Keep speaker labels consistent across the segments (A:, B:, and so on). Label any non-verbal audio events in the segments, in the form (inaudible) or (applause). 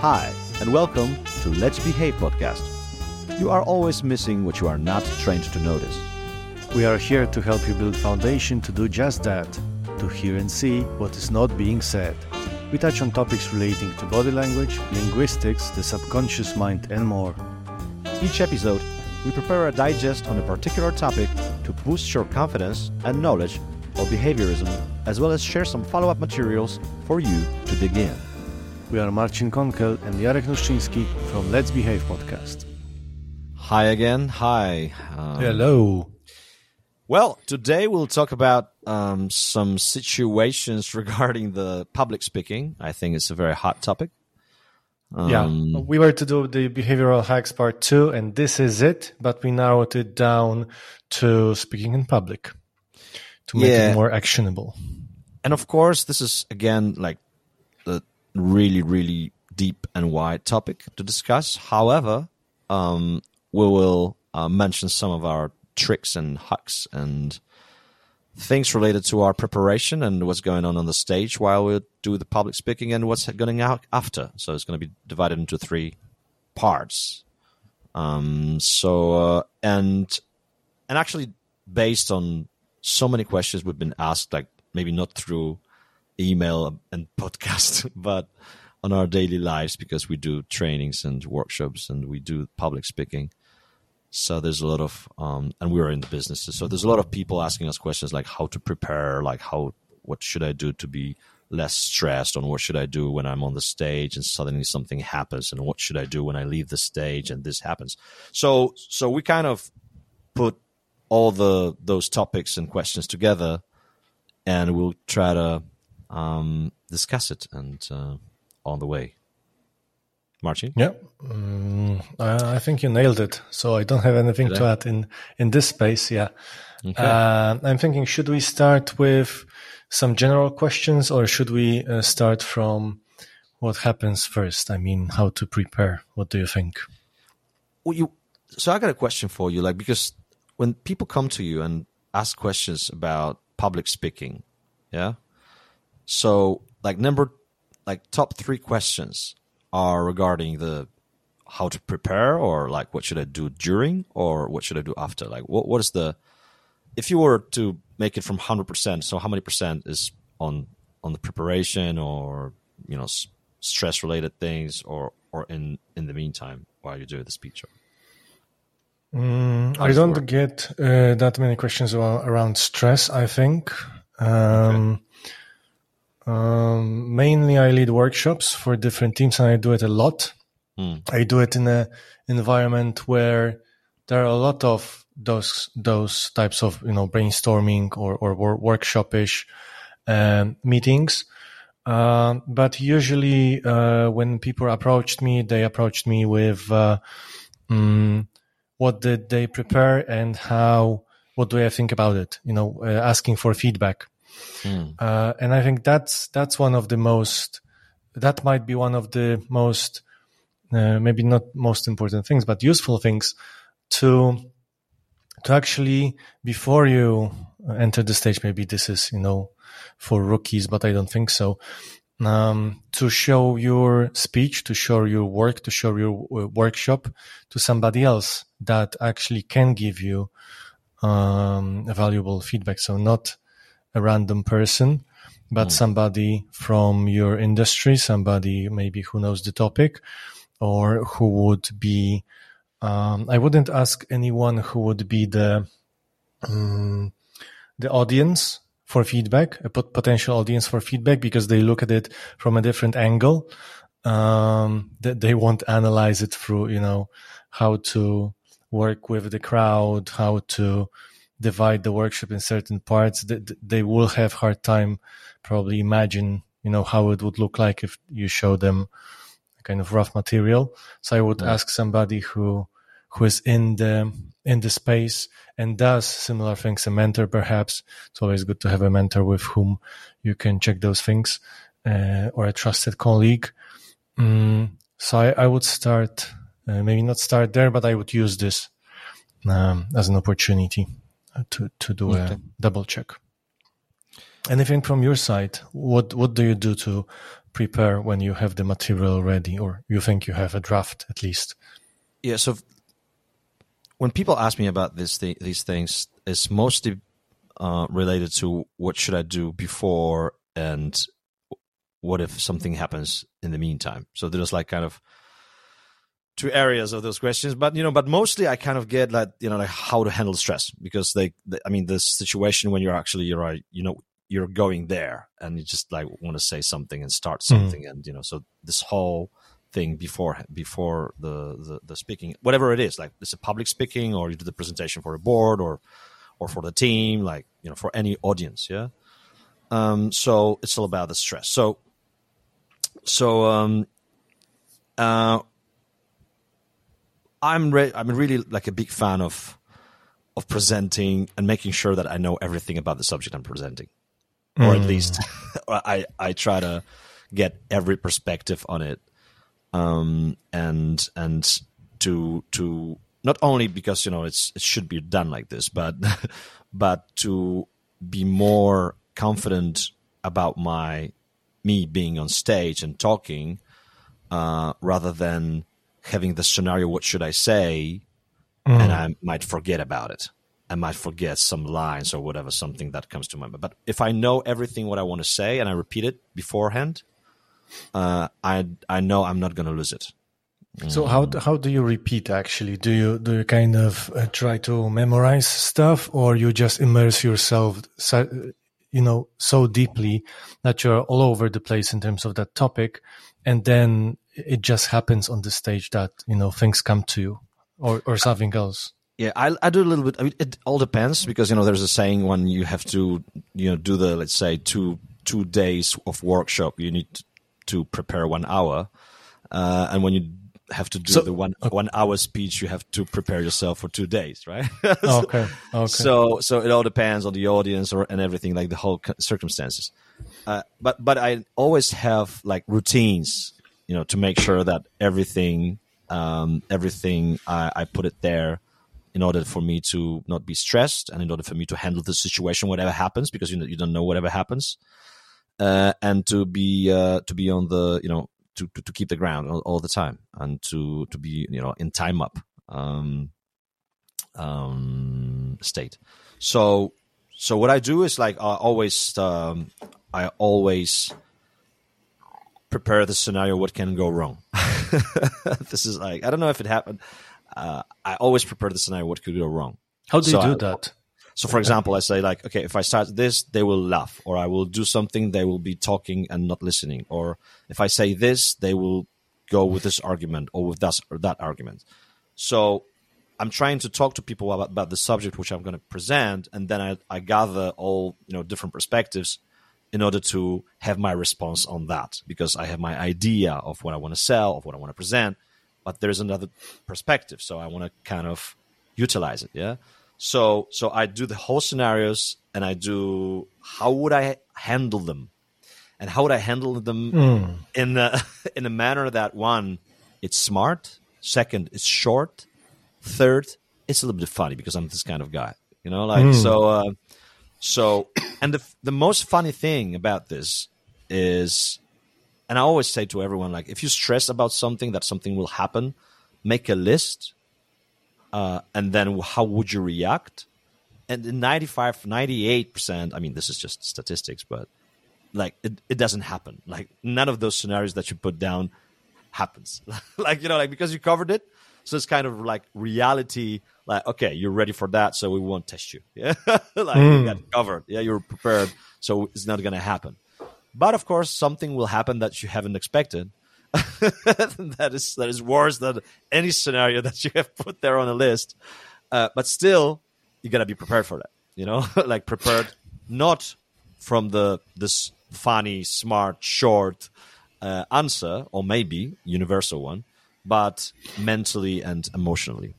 A: Hi, and welcome to Let's Behave podcast. You are always missing what you are not trained to notice.
B: We are here to help you build foundation to do just that, to hear and see what is not being said. We touch on topics relating to body language, linguistics, the subconscious mind, and more.
A: Each episode, we prepare a digest on a particular topic to boost your confidence and knowledge of behaviorism, as well as share some follow up materials for you to dig in.
B: We are Marcin Konkel and Jarek Nuszczyński from Let's Behave podcast.
A: Hi again. Hi.
B: Um, Hello.
A: Well, today we'll talk about um, some situations (laughs) regarding the public speaking. I think it's a very hot topic.
B: Um, yeah, we were to do the behavioral hacks part two, and this is it, but we narrowed it down to speaking in public to make yeah. it more actionable.
A: And of course, this is again like the really, really deep and wide topic to discuss. However, um, we will uh, mention some of our tricks and hacks and things related to our preparation and what's going on on the stage while we do the public speaking and what's going out after. So it's going to be divided into three parts. Um, so uh, and and actually based on so many questions we've been asked, like maybe not through email and (laughs) podcast, but on our daily lives because we do trainings and workshops and we do public speaking. So there's a lot of, um, and we're in the businesses. So there's a lot of people asking us questions like how to prepare, like how, what should I do to be less stressed on what should I do when I'm on the stage and suddenly something happens and what should I do when I leave the stage and this happens. So, so we kind of put all the, those topics and questions together and we'll try to um, discuss it and uh, on the way. Marcin?
B: Yeah, um, I, I, think you nailed it. So I don't have anything to add in in this space. Yeah, okay. uh, I'm thinking, should we start with some general questions, or should we uh, start from what happens first? I mean, how to prepare. What do you think?
A: Well, you. So I got a question for you, like because when people come to you and ask questions about public speaking, yeah, so like number like top three questions are regarding the how to prepare or like what should I do during or what should I do after? Like what what is the if you were to make it from 100%, so how many percent is on on the preparation or you know stress related things or or in in the meantime while you do the speech?
B: Mm, I don't work? get uh, that many questions around stress. I think um, okay. Um, mainly, I lead workshops for different teams, and I do it a lot. Mm. I do it in an environment where there are a lot of those those types of you know brainstorming or or workshopish um, meetings. Uh, but usually, uh, when people approached me, they approached me with uh, um, what did they prepare and how what do I think about it? You know, uh, asking for feedback. Mm. Uh, and I think that's that's one of the most that might be one of the most uh, maybe not most important things, but useful things to to actually before you enter the stage. Maybe this is you know for rookies, but I don't think so. Um, to show your speech, to show your work, to show your uh, workshop to somebody else that actually can give you um, valuable feedback. So not a random person, but mm. somebody from your industry, somebody maybe who knows the topic or who would be, um, I wouldn't ask anyone who would be the, um, the audience for feedback, a potential audience for feedback, because they look at it from a different angle. Um, that they won't analyze it through, you know, how to work with the crowd, how to, divide the workshop in certain parts, they, they will have hard time probably imagine, you know, how it would look like if you show them kind of rough material. So I would yeah. ask somebody who, who is in the, in the space and does similar things, a mentor perhaps. It's always good to have a mentor with whom you can check those things, uh, or a trusted colleague. Mm, so I, I, would start, uh, maybe not start there, but I would use this um, as an opportunity to to do okay. a double check. Anything from your side? What what do you do to prepare when you have the material ready, or you think you have a draft at least?
A: Yeah. So when people ask me about this th- these things, it's mostly uh, related to what should I do before and what if something happens in the meantime. So there's like kind of two areas of those questions, but you know, but mostly I kind of get like you know like how to handle stress because they, they I mean, the situation when you're actually you're right, you know, you're going there and you just like want to say something and start hmm. something, mm. and you know, so this whole thing before before the, the the speaking, whatever it is, like it's a public speaking or you do the presentation for a board or or for the team, like you know, for any audience, yeah. Um, so it's all about the stress. So, so um, uh, I'm re- I'm really like a big fan of of presenting and making sure that I know everything about the subject I'm presenting, or at mm. least (laughs) I I try to get every perspective on it, um, and and to to not only because you know it's it should be done like this, but (laughs) but to be more confident about my me being on stage and talking uh, rather than having the scenario what should i say mm. and i might forget about it i might forget some lines or whatever something that comes to mind but if i know everything what i want to say and i repeat it beforehand uh, i i know i'm not going to lose it
B: so how how do you repeat actually? Do you do you kind of uh, try to memorize stuff, or you just immerse yourself, you know, so deeply that you're all over the place in terms of that topic, and then it just happens on the stage that you know things come to you, or or something else.
A: Yeah, I, I do a little bit. I mean, it all depends because you know there's a saying when you have to you know do the let's say two two days of workshop, you need to prepare one hour, uh, and when you have to do so, the one okay. one hour speech you have to prepare yourself for two days right (laughs)
B: so, okay okay
A: so so it all depends on the audience or and everything like the whole circumstances uh, but but i always have like routines you know to make sure that everything um, everything I, I put it there in order for me to not be stressed and in order for me to handle the situation whatever happens because you know, you don't know whatever happens uh, and to be uh, to be on the you know to, to, to keep the ground all, all, the time and to to be you know in time up um, um, state. So so what I do is like I always um, I always prepare the scenario what can go wrong. (laughs) this is like I don't know if it happened. Uh, I always prepare the scenario what could go wrong.
B: How do so you do I, that?
A: So, for example, I say like, okay, if I start this, they will laugh, or I will do something, they will be talking and not listening, or if I say this, they will go with this argument or with that or that argument. So, I'm trying to talk to people about, about the subject which I'm going to present, and then I, I gather all you know different perspectives in order to have my response on that because I have my idea of what I want to sell, of what I want to present, but there's another perspective, so I want to kind of utilize it. Yeah. So so I do the whole scenarios and I do how would I handle them, and how would I handle them mm. in a, (laughs) in a manner that one it's smart, second it's short, third it's a little bit funny because I'm this kind of guy, you know, like mm. so. Uh, so and the the most funny thing about this is, and I always say to everyone like if you stress about something that something will happen, make a list uh, and then how would you react? And in 95, 98%, I mean, this is just statistics, but like it, it doesn't happen. Like none of those scenarios that you put down happens. (laughs) like, you know, like because you covered it. So it's kind of like reality, like, okay, you're ready for that. So we won't test you. (laughs) Yeah. like mm. you got covered. Yeah. You're prepared. So it's not to happen. But of course, something will happen that you haven't expected. (laughs) that is that is worse than any scenario that you have put there on a list. Uh, but still, you gotta be prepared for that. You know, (laughs) like prepared not from the this funny, smart, short uh, answer or maybe universal one, but mentally and emotionally.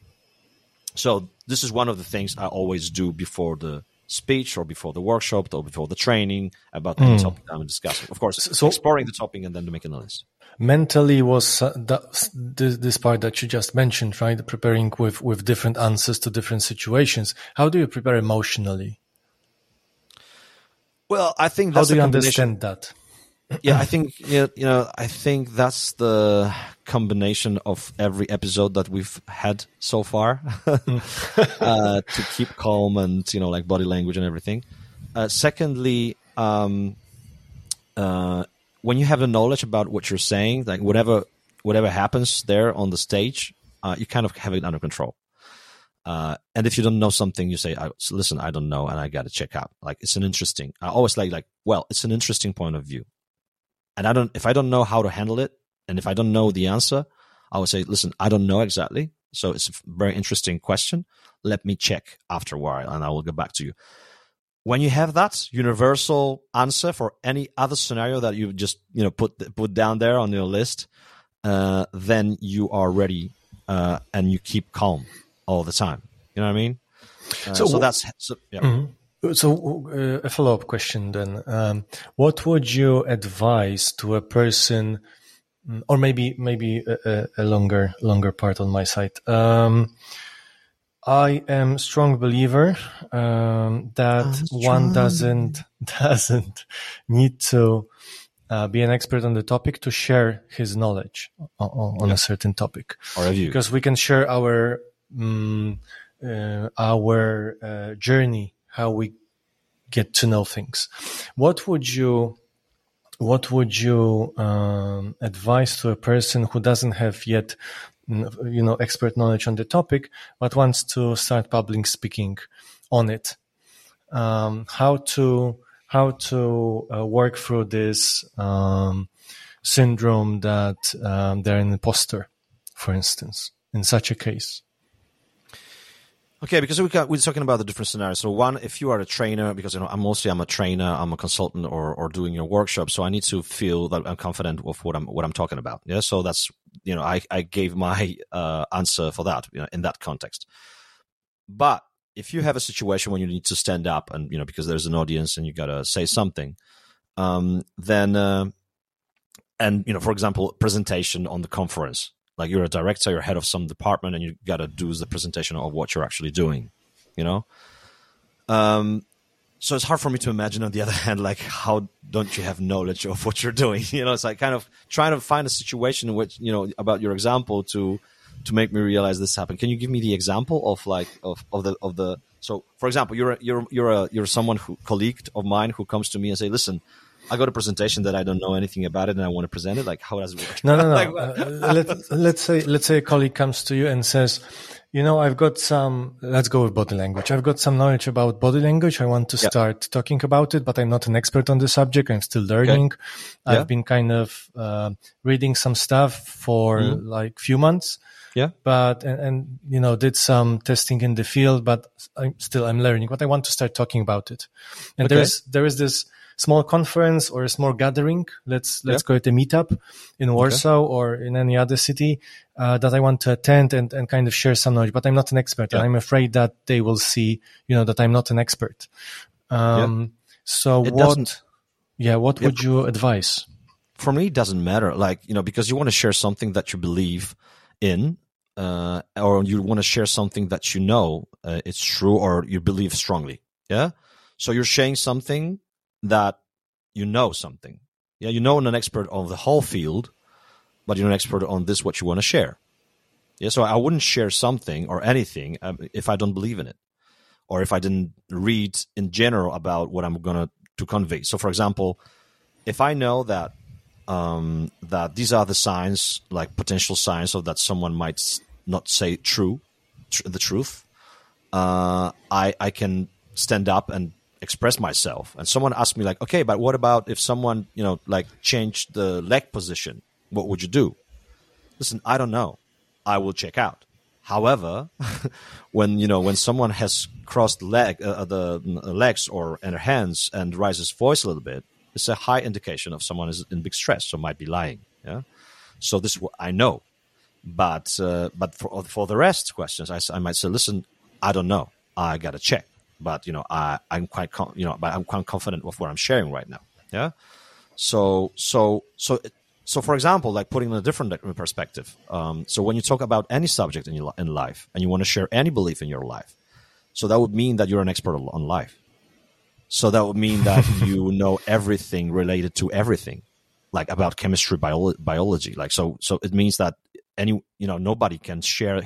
A: So this is one of the things I always do before the speech or before the workshop or before the training about mm. the topic I'm discussing. Of course, so, exploring the topic and then making a list
B: mentally was uh, that, this part that you just mentioned, right? Preparing with, with different answers to different situations. How do you prepare emotionally?
A: Well, I think
B: how do you understand that?
A: Yeah, I think you know, I think that's the combination of every episode that we've had so far (laughs) uh, to keep calm and you know, like body language and everything. Uh, secondly, um, uh, when you have the knowledge about what you're saying, like whatever whatever happens there on the stage, uh, you kind of have it under control. Uh, and if you don't know something, you say, "Listen, I don't know, and I got to check out." Like it's an interesting. I always like like, well, it's an interesting point of view, and I don't. If I don't know how to handle it, and if I don't know the answer, I would say, "Listen, I don't know exactly." So it's a very interesting question. Let me check after a while, and I will get back to you. When you have that universal answer for any other scenario that you just you know put put down there on your list, uh, then you are ready uh, and you keep calm all the time. You know what I mean? Uh, so, so, that's so, yeah.
B: Mm-hmm. So uh, a follow up question then: um, What would you advise to a person, mm, or maybe maybe a, a longer longer part on my side? Um, I am a strong believer um, that one doesn't (laughs) doesn't need to uh, be an expert on the topic to share his knowledge on, on yeah. a certain topic.
A: Or
B: Because we can share our um, uh, our uh, journey, how we get to know things. What would you what would you um, advise to a person who doesn't have yet you know expert knowledge on the topic but wants to start public speaking on it um, how to how to uh, work through this um, syndrome that um, they're an imposter for instance in such a case
A: Okay, because we got, we're talking about the different scenarios. So one, if you are a trainer, because you know I'm mostly I'm a trainer, I'm a consultant, or or doing your workshop, so I need to feel that I'm confident of what I'm what I'm talking about. Yeah, so that's you know I I gave my uh, answer for that you know in that context. But if you have a situation when you need to stand up and you know because there's an audience and you gotta say something, um, then uh, and you know for example presentation on the conference like you're a director, you're head of some department, and you got to do the presentation of what you're actually doing. You know. Um, so it's hard for me to imagine. On the other (laughs) hand, like how don't you have knowledge of what you're doing? (laughs) You know, it's like kind of trying to find a situation in which you know about your example to to make me realize this happened. Can you give me the example of like of, of the of the so for example, you're a, you're you're a you're someone who colleague of mine who comes to me and say, listen, I got a presentation that I don't know anything about it and I want to present it. Like, how does it work?
B: No, no, no. (laughs) like, uh, let, let's say, let's say a colleague comes to you and says, you know, I've got some, let's go with body language. I've got some knowledge about body language. I want to start talking about it, but I'm not an expert on the subject. I'm still learning. Okay. I've yeah. been kind of, uh, reading some stuff for mm. like few months.
A: Yeah.
B: But, and, and, you know, did some testing in the field, but I'm still, I'm learning, but I want to start talking about it. And okay. there's, there is this, small conference or a small gathering, let's let's call it a meetup in Warsaw okay. or in any other city uh, that I want to attend and, and kind of share some knowledge. But I'm not an expert, and I'm afraid that they will see, you know, that I'm not an expert. Um, So it what? Yeah, what would you advise?
A: For me, it doesn't matter. Like you know, because you want to share something that you believe in, uh, or you want to share something that you know uh, it's true or you believe strongly. Yeah. So you're sharing something that you know something. Yeah, you know an expert on the whole field, but you're an expert on this what you want to share. Yeah, so I wouldn't share something or anything um, if I don't believe in it, or if I didn't read in general about what I'm gonna to convey. So, for example, if I know that um, that these are the signs, like potential signs of that someone might not say true, tr- the truth, uh, I I can stand up and express myself. And someone asked me like, okay, but what about if someone, you know, like changed the leg position? What would you do? Listen, I don't know. I will check out. However, (laughs) when you know when someone has crossed leg uh, the legs or hands and raises voice a little bit, it's a high indication of someone is in big stress, so might be lying. Yeah. So this I know, but uh, but for for the rest questions, I, I might say, listen, I don't know. I gotta check but you know I I'm quite you know but I'm quite confident with what I'm sharing right now. Yeah. So so so so for example, like putting in a different perspective. Um, so when you talk about any subject in your in life and you want to share any belief in your life, so that would mean that you're an expert on life. So that would mean that (laughs) you know everything related to everything. like about chemistry, bio- biology. Like so, so it means that any you know nobody can share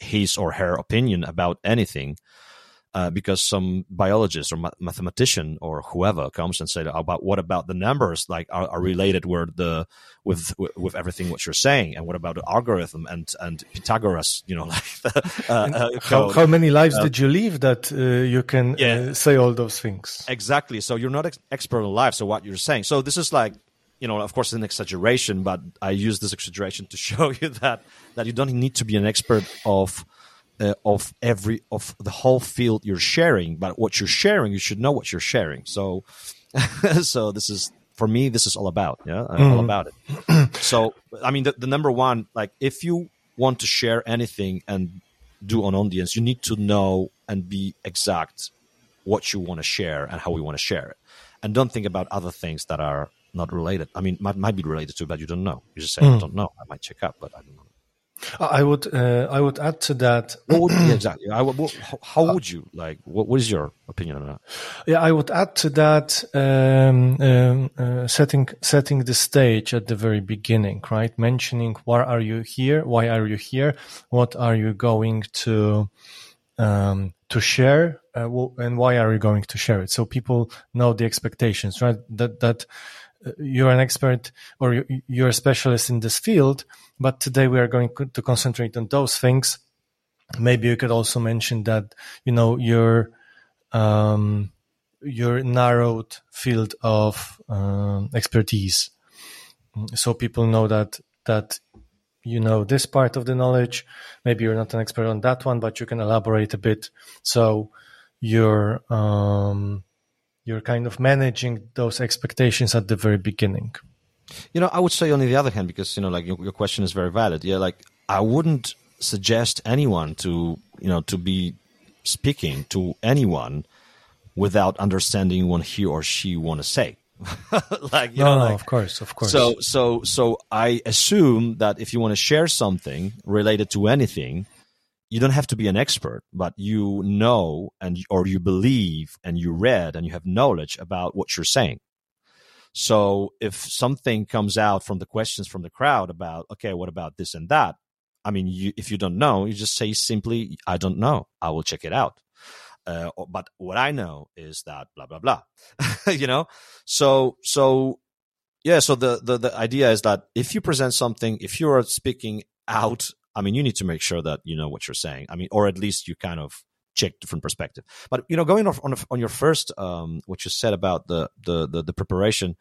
A: his or her opinion about anything uh, because some biologist or ma- mathematician or whoever comes and say about what about the numbers? Like are, are related with the with with everything what you're saying? And what about the algorithm and and Pythagoras? You know (laughs) like the,
B: uh, uh, how, how many lives uh, did you live that uh, you can uh, yeah. say all those things?
A: Exactly. So you're not ex- expert on life so what you're saying. So this is like you know of course it's an exaggeration but I use this exaggeration to (laughs) show you that that you don't need to be an expert of uh, of every of the whole field you're sharing but what you're sharing you should know what you're sharing. So (laughs) so this is for me this is all about yeah? Mm. all about it. So i mean the, the number one like if you want to share anything and do an audience you need to know and be exact what you want to share and how we want to share it. And don't think about other things that are not related. I mean might, might be related to but you don't know. You just say mm. i don't know. I might check up but i don't know
B: I would uh, I would add to that.
A: What would yeah, exactly? I, what, how would you like? What, what is your opinion on that?
B: Yeah, I would add to that um, um, uh, setting setting the stage at the very beginning, right? Mentioning why are you here? Why are you here? What are you going to um, to share? Uh, and why are you going to share it? So people know the expectations, right? That that you're an expert or you're a specialist in this field but today we are going to concentrate on those things. Maybe you could also mention that, you know, your, um, your narrowed field of um, expertise. So people know that, that you know this part of the knowledge. Maybe you're not an expert on that one, but you can elaborate a bit. So you're, um, you're kind of managing those expectations at the very beginning.
A: You know, I would say on the other hand, because you know, like your, your question is very valid. Yeah, like I wouldn't suggest anyone to you know to be speaking to anyone without understanding what he or she want to say. (laughs)
B: like you no, know, like, of course, of course.
A: So, so, so I assume that if you want to share something related to anything, you don't have to be an expert, but you know and or you believe and you read and you have knowledge about what you're saying. So if something comes out from the questions from the crowd about, okay, what about this and that? I mean, you, if you don't know, you just say simply, I don't know. I will check it out. Uh, but what I know is that blah blah blah. (laughs) you know, so so yeah. So the, the the idea is that if you present something, if you are speaking out, I mean, you need to make sure that you know what you're saying. I mean, or at least you kind of check different perspective. But you know, going off on on your first, um, what you said about the the the, the preparation.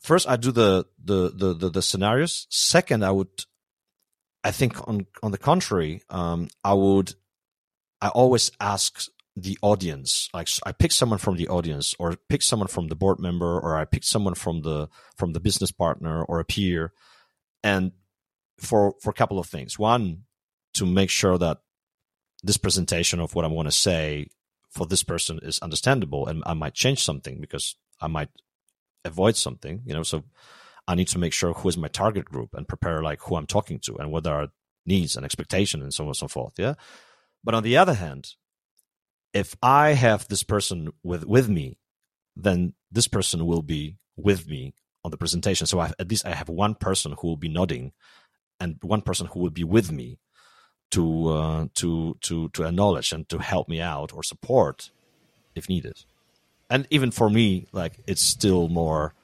A: First, I do the, the the the the scenarios. Second, I would, I think on on the contrary, um, I would, I always ask the audience like i pick someone from the audience or pick someone from the board member or i pick someone from the from the business partner or a peer and for for a couple of things one to make sure that this presentation of what I want to say for this person is understandable and I might change something because I might avoid something, you know, so I need to make sure who is my target group and prepare like who I'm talking to and what are needs and expectation and so on and so forth. Yeah. But on the other hand, if I have this person with, with me, then this person will be with me on the presentation. So I, at least I have one person who will be nodding and one person who will be with me to uh, to to to acknowledge and to help me out or support if needed. And even for me, like it's still more.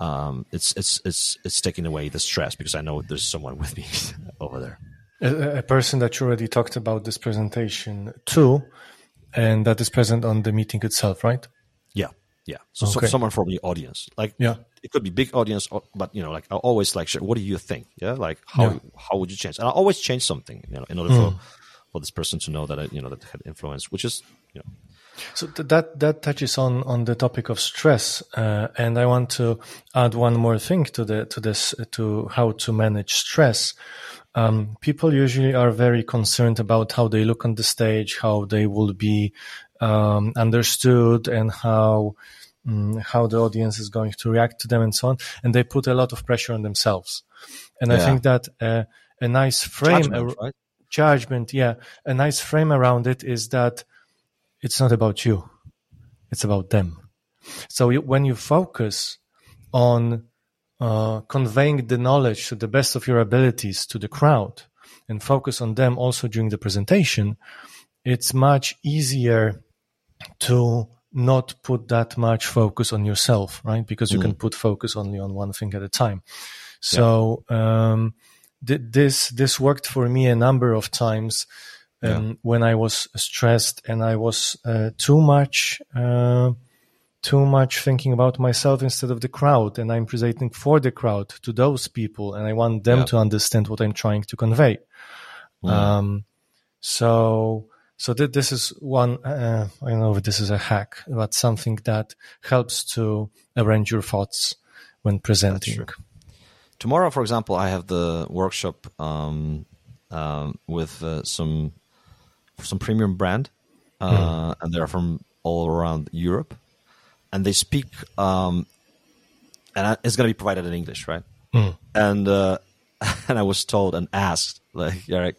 A: Um, it's it's it's it's taking away the stress because I know there's someone with me (laughs) over there.
B: A, a, person that you already talked about this presentation to, and that is present on the meeting itself, right?
A: Yeah, yeah. So, okay. so someone from the audience, like yeah, it could be big audience, but you know, like I always like, what do you think? Yeah, like how yeah. how would you change? And I always change something, you know, in order mm. for for this person to know that I, you know that had influence, which is you know.
B: So that that touches on on the topic of stress, uh, and I want to add one more thing to the to this to how to manage stress. Um, people usually are very concerned about how they look on the stage, how they will be um, understood, and how um, how the audience is going to react to them and so on. And they put a lot of pressure on themselves. And yeah. I think that uh, a nice frame, judgment, a, right? judgment, yeah, a nice frame around it is that it's not about you. It's about them. So you, when you focus on uh, conveying the knowledge to the best of your abilities to the crowd and focus on them also during the presentation, it's much easier to not put that much focus on yourself, right? Because you mm. can put focus only on one thing at a time. So yeah. um, th- this this worked for me a number of times um, yeah. when I was stressed and I was uh, too much. Uh, too much thinking about myself instead of the crowd and i'm presenting for the crowd to those people and i want them yeah. to understand what i'm trying to convey mm. um, so so th- this is one uh, i don't know if this is a hack but something that helps to arrange your thoughts when presenting
A: tomorrow for example i have the workshop um, um, with uh, some some premium brand uh, mm. and they're from all around europe and they speak, um, and it's going to be provided in English, right? Mm. And uh, (laughs) and I was told and asked, like, Eric,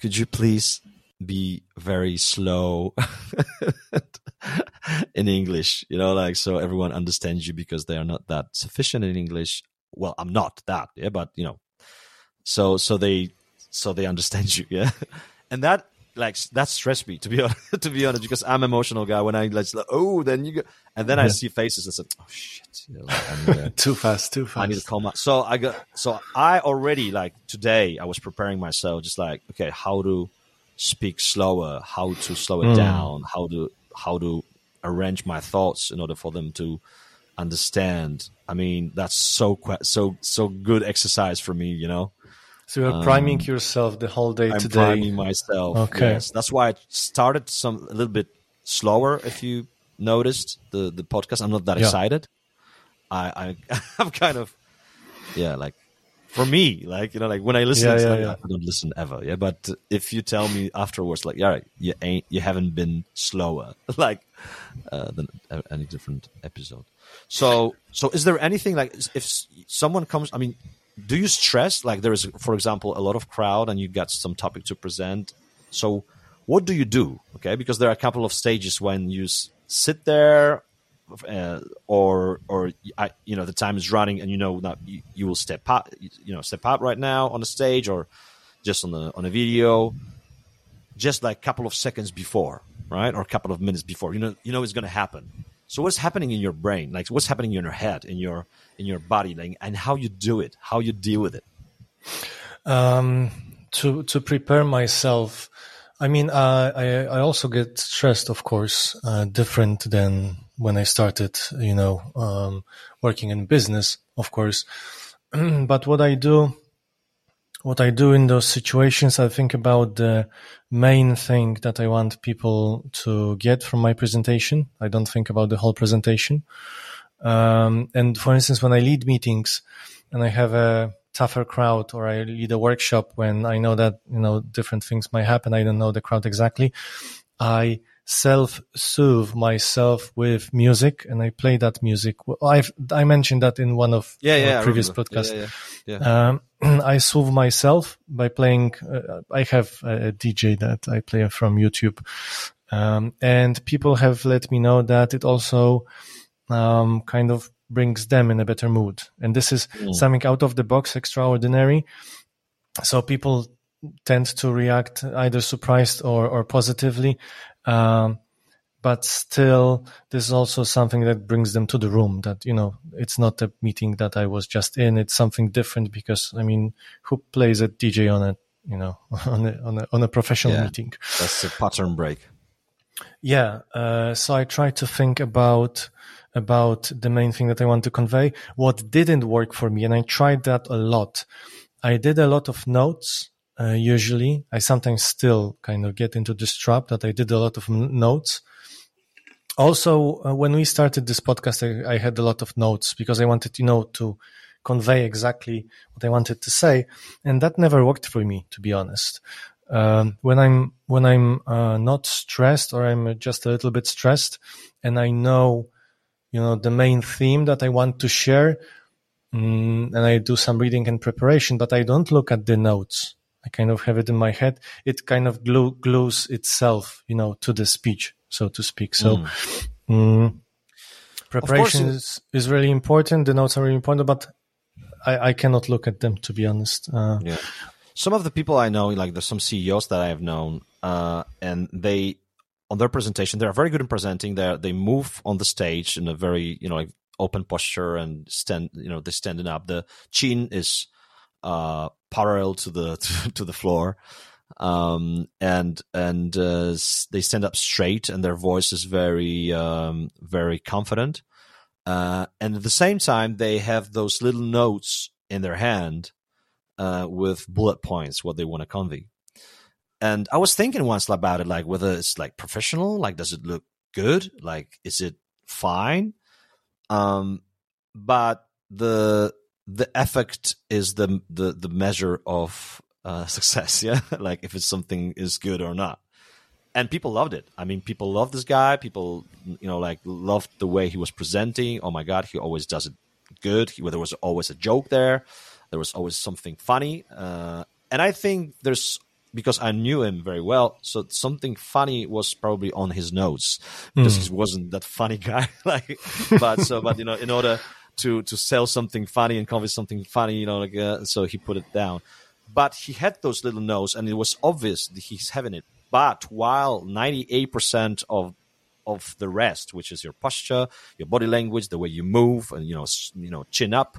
A: could you please be very slow (laughs) in English? You know, like so everyone understands you because they are not that sufficient in English. Well, I'm not that, yeah, but you know, so so they so they understand you, (laughs) yeah, and that like that stressed me to be (laughs) honest, to be honest because I'm emotional guy. When I like, oh, then you go, and then yeah. I see faces and said, oh shit, you know,
B: like, too fast, too fast.
A: I need to calm my. So I got so I already like today I was preparing myself, just like okay, how to speak slower, how to slow it mm. down, how to how to arrange my thoughts in order for them to understand. I mean, that's so so so good exercise for me, you know.
B: So you're priming um, yourself the whole day
A: I'm
B: today.
A: priming myself. Okay. Yes. That's why I started some a little bit slower. If you noticed the the podcast, I'm not that yeah. excited. I, I (laughs) I'm kind of yeah like for me like you know like when I listen, yeah, yeah, like, yeah. I don't listen ever. Yeah, but if you tell me afterwards like yeah you ain't you haven't been slower (laughs) like uh, than any different episode. So so is there anything like if someone comes? I mean do you stress like there is for example a lot of crowd and you got some topic to present so what do you do okay because there are a couple of stages when you sit there uh, or or I, you know the time is running and you know that you, you, will step up you know step up right now on the stage or just on the on a video just like a couple of seconds before right? Or a couple of minutes before. You know you know it's going to happen. So what's happening in your brain? Like what's happening in your head in your in your body like, and how you do it? How you deal with it?
B: Um, to to prepare myself i mean uh, i i also get stressed of course uh, different than when i started you know um, working in business of course (clears throat) but what i do what I do in those situations, I think about the main thing that I want people to get from my presentation. I don't think about the whole presentation. Um, and for instance, when I lead meetings and I have a tougher crowd or I lead a workshop when I know that, you know, different things might happen. I don't know the crowd exactly. I self-soothe myself with music and I play that music. I've, I mentioned that in one of
A: yeah, yeah,
B: previous podcasts. Yeah, yeah, yeah. Um, (clears throat) I soothe myself by playing, uh, I have a, DJ that I play from YouTube. Um, and people have let me know that it also, um, kind of brings them in a better mood. And this is mm. something out of the box, extraordinary. So people tend to react either surprised or, or positively. Um, but still, this is also something that brings them to the room that, you know, it's not a meeting that I was just in. It's something different because, I mean, who plays a DJ on a, you know, (laughs) on a, on a, on a professional yeah, meeting?
A: That's a pattern break.
B: Yeah. Uh, so I try to think about, about the main thing that I want to convey. What didn't work for me, and I tried that a lot. I did a lot of notes uh, usually. I sometimes still kind of get into this trap that I did a lot of notes. Also, uh, when we started this podcast, I, I, had a lot of notes because I wanted, you know, to convey exactly what I wanted to say, and that never worked for me, to be honest. Um, when I'm when I'm uh, not stressed or I'm just a little bit stressed, and I know, you know, the main theme that I want to share, mm, and I do some reading and preparation, but I don't look at the notes. I kind of have it in my head. It kind of glue, glues itself, you know, to the speech, so to speak. So, mm. Mm, Preparation
A: course,
B: is, is really important. The notes are really important, but I, I cannot look at them to be honest. Uh,
A: Yeah. Some of the people I know, like there's some CEOs that I have known, uh, and they on their presentation, they're very good in presenting. They they move on the stage in a very you know like open posture and stand you know they're standing up. The chin is uh, parallel to the (laughs) to, the floor, um, and and uh, they stand up straight, and their voice is very um, very confident. Uh, and at the same time, they have those little notes in their hand uh, with bullet points what they want to convey. And I was thinking once about it, like whether it's like professional, like does it look good, like is it fine? Um, but the the effect is the the the measure of uh, (laughs) success. Yeah, (laughs) like if it's something is good or not. And people loved it. I mean, people love this guy. People, you know, like loved the way he was presenting. Oh my god, he always does it good. He, there was always a joke there. There was always something funny. Uh, and I think there's because I knew him very well, so something funny was probably on his notes because he wasn't that funny (laughs) guy. like, but so, but you know, in order to to sell something funny and convey something funny, you know, like uh, so he put it down. But he had those little notes, and it was obvious that he's having it. But while ninety eight percent of of the rest, which is your posture, your body language, the way you move, and you know, you know, chin up,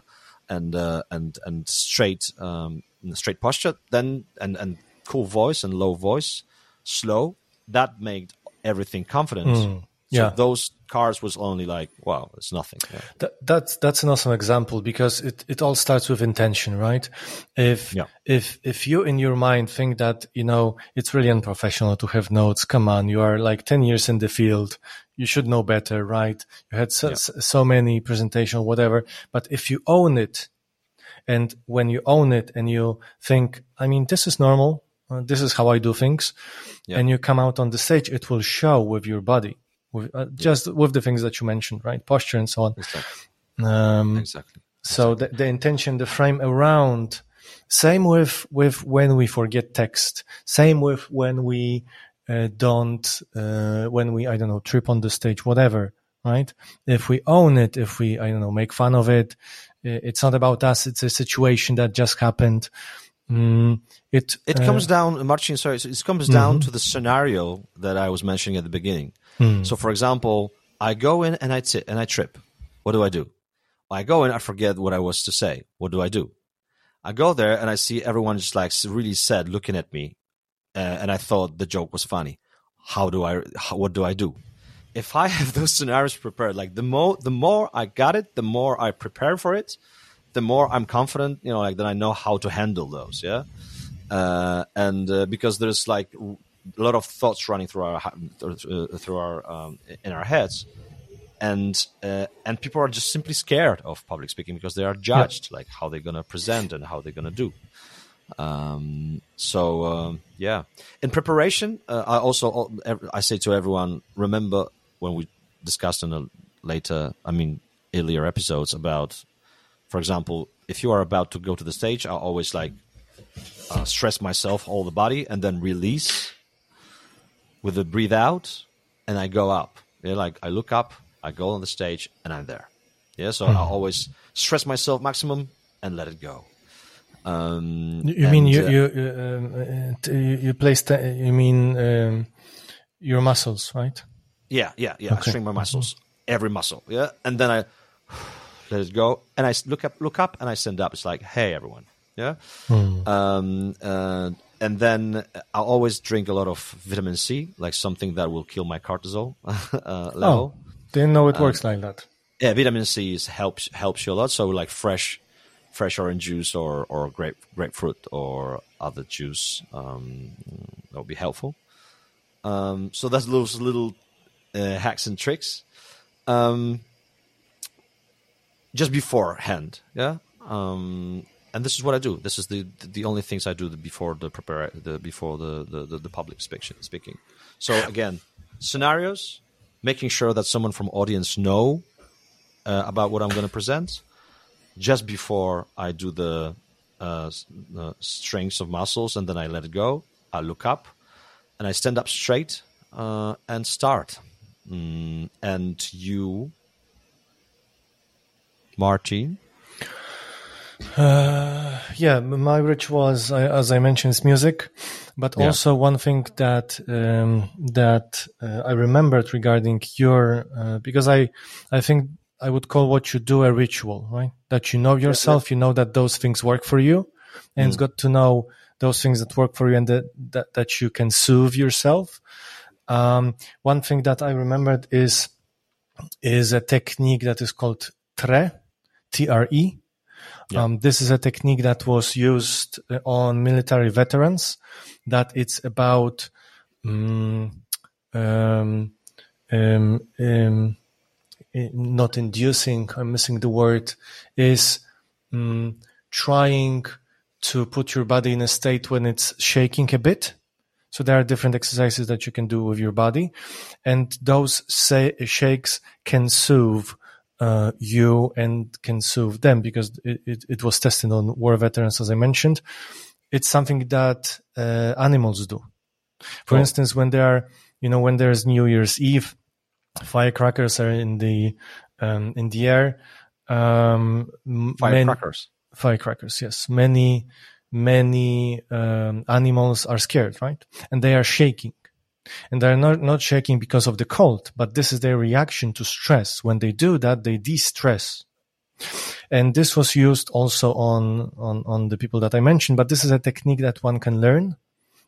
A: and uh, and and straight um, straight posture, then and and cool voice and low voice, slow. That made everything confident. So
B: yeah.
A: those cars was only like, wow, it's nothing. Yeah.
B: That, that's that's an awesome example because it, it all starts with intention, right? If
A: Yeah.
B: if if you in your mind think that you know it's really unprofessional to have notes, come on, you are like ten years in the field, you should know better, right? You had so,
A: Yeah.
B: so many presentation, whatever. But if you own it, and when you own it and you think, I mean, this is normal, uh, this is how I do things,
A: Yeah.
B: and you come out on the stage, it will show with your body, with, uh, just with the things that you mentioned, right? Posture and so on.
A: Exactly.
B: Um,
A: Exactly.
B: so the, the intention, the frame around. Same with with when we forget text. Same with when we uh, don't uh, when we I don't know trip on the stage, whatever. Right? If we own it, if we I don't know make fun of it, it's not about us. It's a situation that just happened. Mm, it
A: It
B: uh,
A: comes down, Marcin. Sorry, it comes down to the scenario that I was mentioning at the beginning. So, for example, I go in and I t- and I trip. What do I do? I go in, I forget what I was to say. What do I do? I go there and I see everyone just like really sad, looking at me, uh, and I thought the joke was funny. How do I? How, what do I do? If I (laughs) have those scenarios prepared, like the more the more I got it, the more I prepare for it, the more I'm confident. You know, like that I know how to handle those. Yeah uh, and uh, because there's like a lot of thoughts running through our through our um, in our heads, and uh, and people are just simply scared of public speaking because they are judged, like how they're gonna present and how they're gonna do. Um, so um, yeah, in preparation, uh, I also I say to everyone, remember when we discussed in a later, I mean earlier episodes about, for example, if you are about to go to the stage, I always like uh, stress myself all the body and then release with a breathe out and I go up. Yeah, like I look up, I go on the stage and I'm there. Yeah, so I always stress myself maximum and let it go. Um,
B: You you mean you
A: uh,
B: you uh, uh, t- you place you mean um, your muscles, right?
A: Yeah, yeah, yeah. I
B: Okay.
A: string my muscles, every muscle. Yeah, and then I (sighs) let it go, and I look up, look up, and I stand up. It's like, hey, everyone. Yeah. Um, uh, and then I always drink a lot of vitamin C, like something that will kill my cortisol (laughs) uh, level.
B: Oh, didn't know it works like that.
A: Yeah, vitamin C is helps helps you a lot. So like fresh, fresh orange juice or or grape grapefruit or other juice um, that would be helpful. Um, so that's those little uh, hacks and tricks. Um, just beforehand, yeah. Um, and this is what I do. This is the the only things I do before the prepare the before the the, the, the public speaking speaking. So again, scenarios, making sure that someone from audience know uh, about what I'm going to present just before I do the uh, uh, strengths of muscles, and then I let it go. I look up, and I stand up straight uh, and start. Mm, and you Marcin?
B: Uh, yeah, my ritual, as I, as I mentioned, is music, but
A: Yeah.
B: also one thing that um, that uh, I remembered regarding your uh, because I I think I would call what you do a ritual, right? That you know yourself, you know that those things work for you, and it's got to know those things that work for you and that that, that you can soothe yourself. Um, one thing that I remembered is is a technique that is called TRE, T R E. Um, this is a technique that was used uh, on military veterans. That it's about mm, um, um, um, eh, not inducing. I'm missing the word. Is mm, trying to put your body in a state when it's shaking a bit. So there are different exercises that you can do with your body, and those say, shakes can soothe uh, you and can soothe them because it, it, it was tested on war veterans, as I mentioned. It's something that uh, animals do. For
A: Oh.
B: instance, when there are, you know, when there's New Year's Eve, firecrackers are in the um, in the air. Um, m- many-
A: Firecrackers.
B: firecrackers yes many many um, animals are scared right and they are shaking and they're not not shaking because of the cold but this is their reaction to stress when they do that they de-stress and this was used also on on on the people that i mentioned but this is a technique that one can learn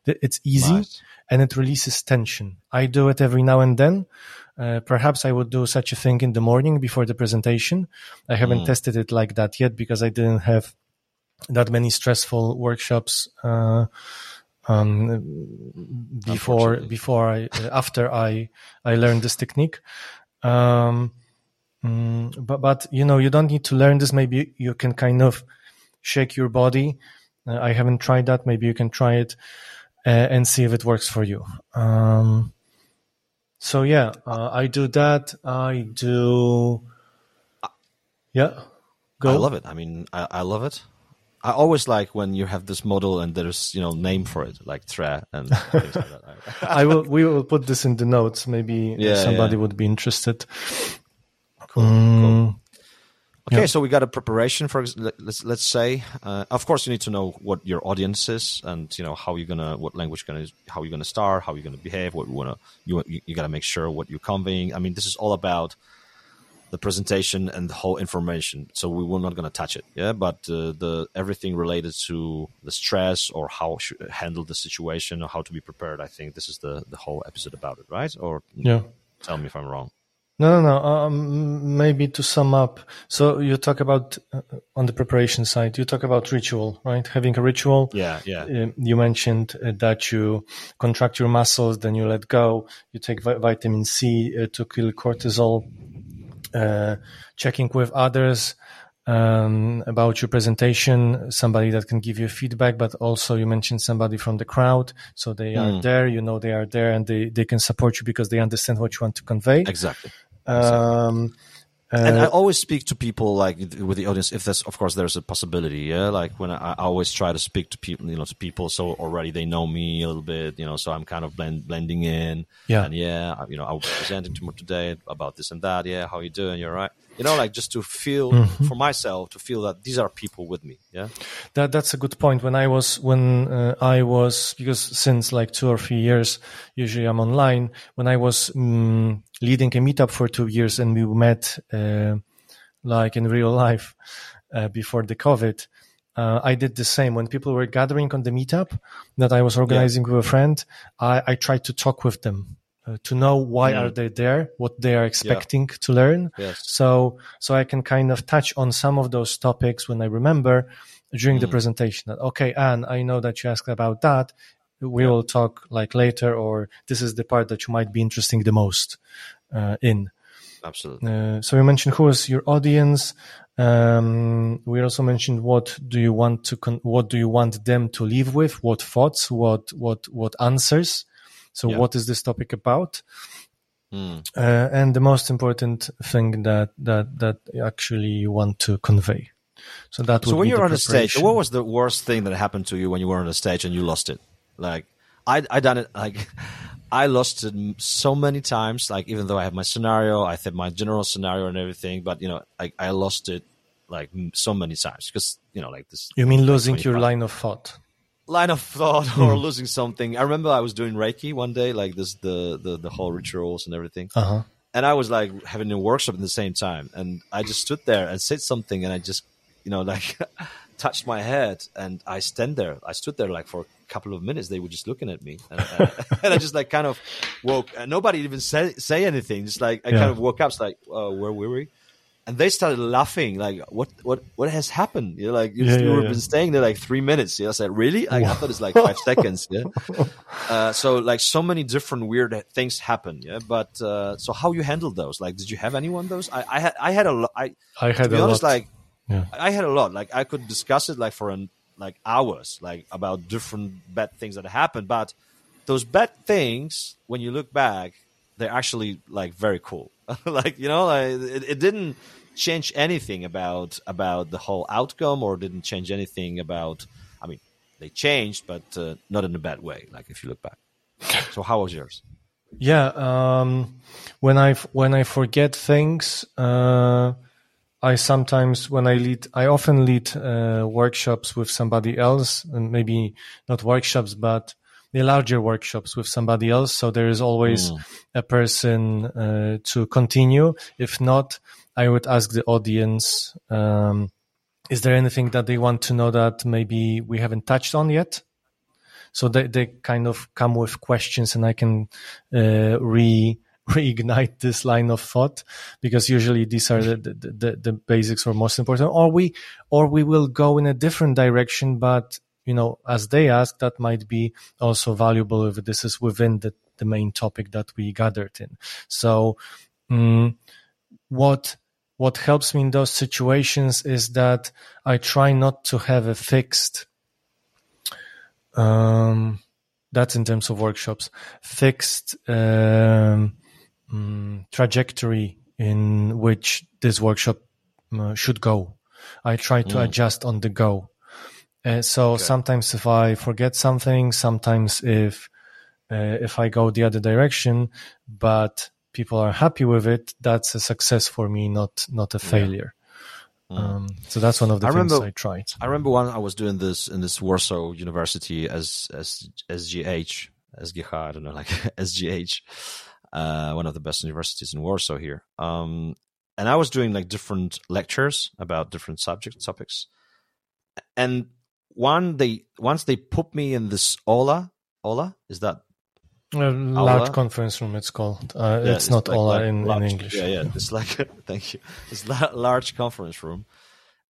B: it's easy
A: Nice.
B: and it releases tension. I do it every now and then. Uh, perhaps I would do such a thing in the morning before the presentation. I haven't tested it like that yet because I didn't have that many stressful workshops uh, um, before before I uh, after I I learned this technique. Um, mm, but but you know you don't need to learn this. Maybe you can kind of shake your body. Uh, I haven't tried that. Maybe you can try it uh, and see if it works for you. Um, so yeah, uh, I do that. I do. Yeah, go.
A: I love it. I mean, I, I love it. I always like when you have this model and there's you know name for it like TRE and (laughs) things like that.
B: I will. We will put this in the notes. Maybe
A: Yeah,
B: somebody
A: yeah.
B: would be interested.
A: Cool,
B: Mm,
A: cool. Okay,
B: Yeah.
A: so we got a preparation for let- let's let's say. Uh, of course, you need to know what your audience is, and you know how you're gonna, what language gonna, how you're gonna start, how you're gonna behave, what you wanna, you you, you gotta make sure what you're conveying. I mean, this is all about the presentation and the whole information. So we were not gonna touch it, yeah. But uh, the everything related to the stress or how should handle the situation or how to be prepared. I think this is the the whole episode about it, right? Or
B: yeah.
A: tell me if I'm wrong.
B: No, no, no. Um, maybe to sum up. So you talk about uh, on the preparation side. You talk about ritual, right? Having a ritual.
A: Yeah, yeah.
B: Um, you mentioned uh, that you contract your muscles, then you let go. You take vi- vitamin C uh, to kill cortisol. Uh, checking with others um, about your presentation, somebody that can give you feedback, but also you mentioned somebody from the crowd, so they are there. You know they are there, and they they can support you because they understand what you want to convey.
A: Exactly.
B: Um,
A: and
B: uh,
A: I always speak to people like with the audience if there's of course there's a possibility yeah like when I, I always try to speak to people you know to people so already they know me a little bit you know so I'm kind of blend, blending in
B: Yeah.
A: and yeah I- you know I was presenting to today about this and that yeah how you doing you're right you know like just to feel
B: Mm-hmm.
A: for myself to feel that these are people with me yeah
B: That that's a good point. When I was when uh, I was because since like two or three years, usually I'm online. When I was um, leading a meetup for two years, and we met uh, like in real life uh, before the COVID, uh, I did the same. When people were gathering on the meetup that I was organizing with a friend, I, I tried to talk with them. Uh, to know why are they there, what they are expecting to learn,
A: Yes.
B: so so I can kind of touch on some of those topics when I remember during the presentation. That okay, Anne, I know that you asked about that. We will talk like later, or this is the part that you might be interesting the most in.
A: absolutely
B: Uh, so you mentioned who is your audience. Um, we also mentioned what do you want to con- what do you want them to leave with? What thoughts? What what what answers? So
A: Yeah.
B: what is this topic about?
A: Mm.
B: uh, and the most important thing that that that actually you want to convey. So that
A: so when you're
B: the
A: on the stage what was the worst thing that happened to you when you were on the stage and you lost it like i i done it like (laughs) i lost it so many times like even though i have my scenario i have my general scenario and everything but you know i, I lost it like so many times because you know like this
B: You mean losing your
A: 25.
B: line of thought?
A: line of thought (laughs) or losing something. I remember I was doing Reiki one day, like this the the, the whole rituals and everything.
B: Uh huh.
A: and I was like having a workshop at the same time, and I just stood there and said something, and I just, you know, like (laughs) touched my head, and I stand there. I stood there like for a couple of minutes. They were just looking at me, and, and, (laughs) and I just like kind of woke. And nobody even say say anything. Just like I
B: Yeah.
A: kind of woke up, it's like, uh, where were we? And they started laughing, like, "What, what, what has happened?" You know, like you
B: Yeah, yeah,
A: were been staying there like three minutes. Yeah, I said, "Really?" Like, I thought it's like five (laughs) seconds. Yeah, uh, so like so many different weird things happen. Yeah, but uh, so how you handled those? Like, did you have anyone those? I, I had I had a lot. I
B: I had
A: to be
B: a
A: honest,
B: lot.
A: like
B: Yeah.
A: I had a lot. Like I could discuss it like for an like hours, like about different bad things that happened. But those bad things, when you look back, they're actually like very cool. (laughs) like you know, like, it, it didn't change anything about about the whole outcome, or didn't change anything about. I mean, they changed, but uh, not in a bad way. Like if you look back. So how was yours?
B: Yeah, um, when I when I forget things, uh, I sometimes when I lead, I often lead uh, workshops with somebody else, and maybe not workshops, but the larger workshops with somebody else. So there is always a person uh, to continue. If not, I would ask the audience. Um, is there anything that they want to know that maybe we haven't touched on yet? so they, they kind of come with questions and i can uh, re (laughs) reignite this line of thought because usually these are the, the, the, the basics or most important or we or we will go in a different direction but you know as they ask that might be also valuable if this is within the, the main topic that we gathered in so mm, what what helps me in those situations is that i try not to have a fixed um, that's in terms of workshops. Fixed um, mm, trajectory in which this workshop uh, should go. I try to adjust on the go. Uh, so sometimes if I forget something, sometimes if uh, if I go the other direction, but people are happy with it, that's a success for me, not not a failure. Um, so that's one of the
A: I
B: things
A: remember-
B: I tried.
A: I remember when I was doing this in this Warsaw University as as SGH, SGH, I don't know, like (laughs) SGH, uh, one of the best universities in Warsaw here. Um, and I was doing like different lectures about different subject topics. And one they once they put me in this Ola, Ola is that
B: A large conference room, it's called. Uh,
A: Yeah,
B: it's, not
A: like-
B: all
A: like
B: in, in English.
A: Yeah, yeah. It's like (laughs) thank you. It's la- large conference room,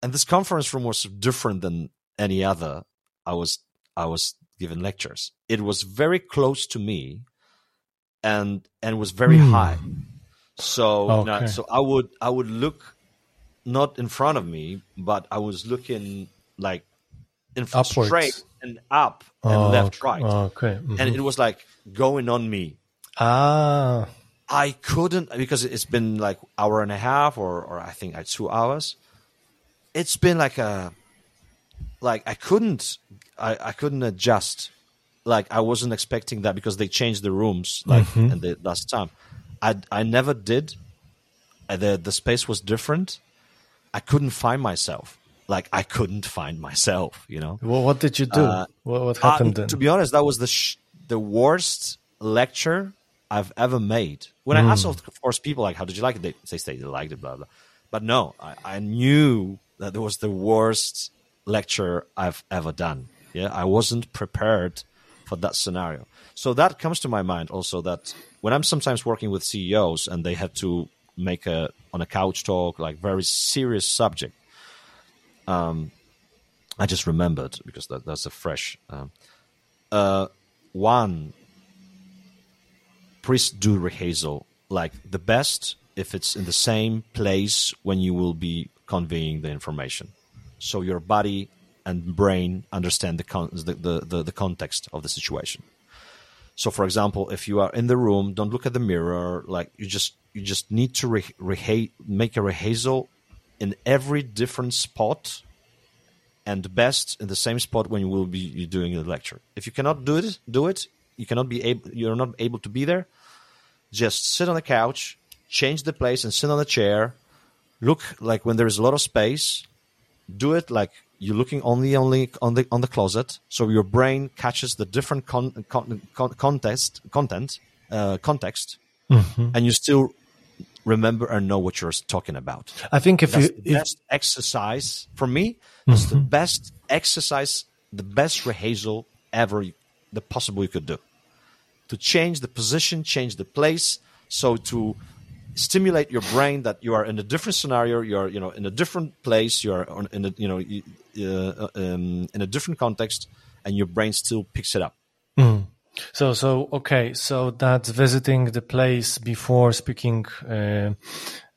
A: and this conference room was different than any other. I was I was given lectures. It was very close to me, and and was very
B: Hmm.
A: high. So now-
B: Okay.
A: so I would I would look not in front of me, but I was looking like in front,
B: Upwards.
A: straight and up and
B: Oh,
A: left right,
B: Okay. mhm.
A: and it was like going on me.
B: ah,
A: I couldn't because it's been like hour and a half or or I think like two hours. It's been like a like I couldn't I, I couldn't adjust. Like I wasn't expecting that because they changed the rooms like
B: Mm-hmm.
A: and the last time. I I never did. Uh, The the space was different. I couldn't find myself. Like I couldn't find myself, you know.
B: well, what did you do?
A: Uh,
B: what, what
A: Uh,
B: happened then?
A: To be honest, that was the sh- the worst lecture I've ever made. When I asked, of course, people like, "How did you like it?" They, they say they liked it, blah blah. But no, I, I knew that it was the worst lecture I've ever done. Yeah, I wasn't prepared for that scenario. So that comes to my mind also that when I'm sometimes working with CEOs and they have to make a on a couch talk like very serious subject. Um, I just remembered because that, that's a fresh. Um, uh, one, please do rehearsal like the best if it's in the same place when you will be conveying the information, so your body and brain understand the con- the, the, the, the context of the situation. So, for example, if you are in the room, don't look at the mirror. Like you just you just need to re- make a rehearsal in every different spot and best in the same spot when you will be doing the lecture. If you cannot do it, do it. You cannot be able. You're not able to be there. Just sit on the couch, change the place, and sit on the chair. Look like when there is a lot of space, do it like you're looking only only on the on the closet, so your brain catches the different con, con, con, context content uh, context, and you still remember and know what you're talking about.
B: I think if
A: That's
B: you
A: the
B: if,
A: best exercise for me. It's the best exercise, the best rehearsal ever, the possible you could do. To change the position, change the place, so to stimulate your brain that you are in a different scenario, you are you know in a different place, you are in a you know uh, um, in a different context, and your brain still picks it up.
B: So, so okay, so that's visiting the place before speaking, uh,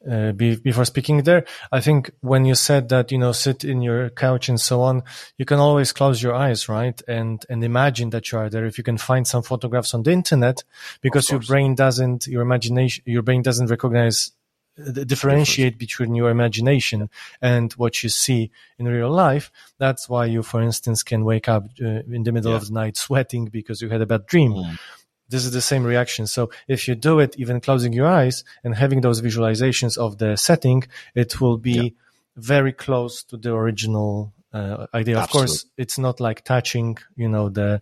B: uh, be, before speaking there. I think when you said that, you know, sit in your couch and so on, you can always close your eyes, right? And, and imagine that you are there. If you can find some photographs on the internet, because your brain doesn't, your imagination, your brain doesn't recognize differentiate between your imagination and what you see in real life. That's why you, for instance, can wake up uh, in the middle
A: Yeah.
B: of the night sweating because you had a bad dream. This is the same reaction. So if you do it, even closing your eyes and having those visualizations of the setting, it will be
A: Yeah.
B: very close to the original uh, idea. Of course, it's not like touching, you know, the,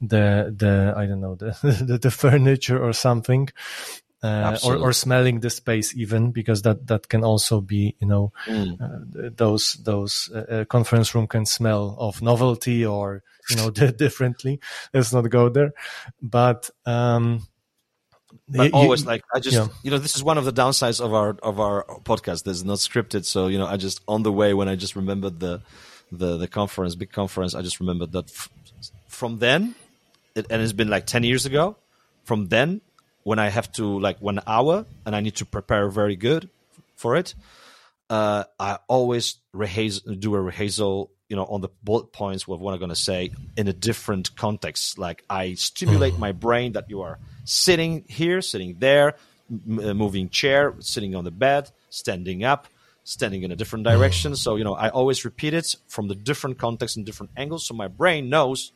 B: the, the, I don't know, the, (laughs) the, the furniture or something uh, or, or smelling the space even because that that can also be you know
A: Mm.
B: uh, those those uh, uh, conference room can smell of novelty or you know (laughs) differently let's not go there but um
A: but
B: you-
A: always like I just
B: yeah.
A: you know this is one of the downsides of our of our podcast. This is not scripted, so you know I just on the way when I just remembered the the the conference, big conference. I just remembered that f- from then, it, and it's been like ten years ago. From then, when I have to like one hour and I need to prepare very good for it, uh, I always rehearse, do a rehearsal, you know, on the bullet points of what I'm going to say in a different context. Like I stimulate my brain that you are sitting here, sitting there, m- uh, moving chair, sitting on the bed, standing up, standing in a different direction. So, you know, I always repeat it from the different context and different angles. So my brain knows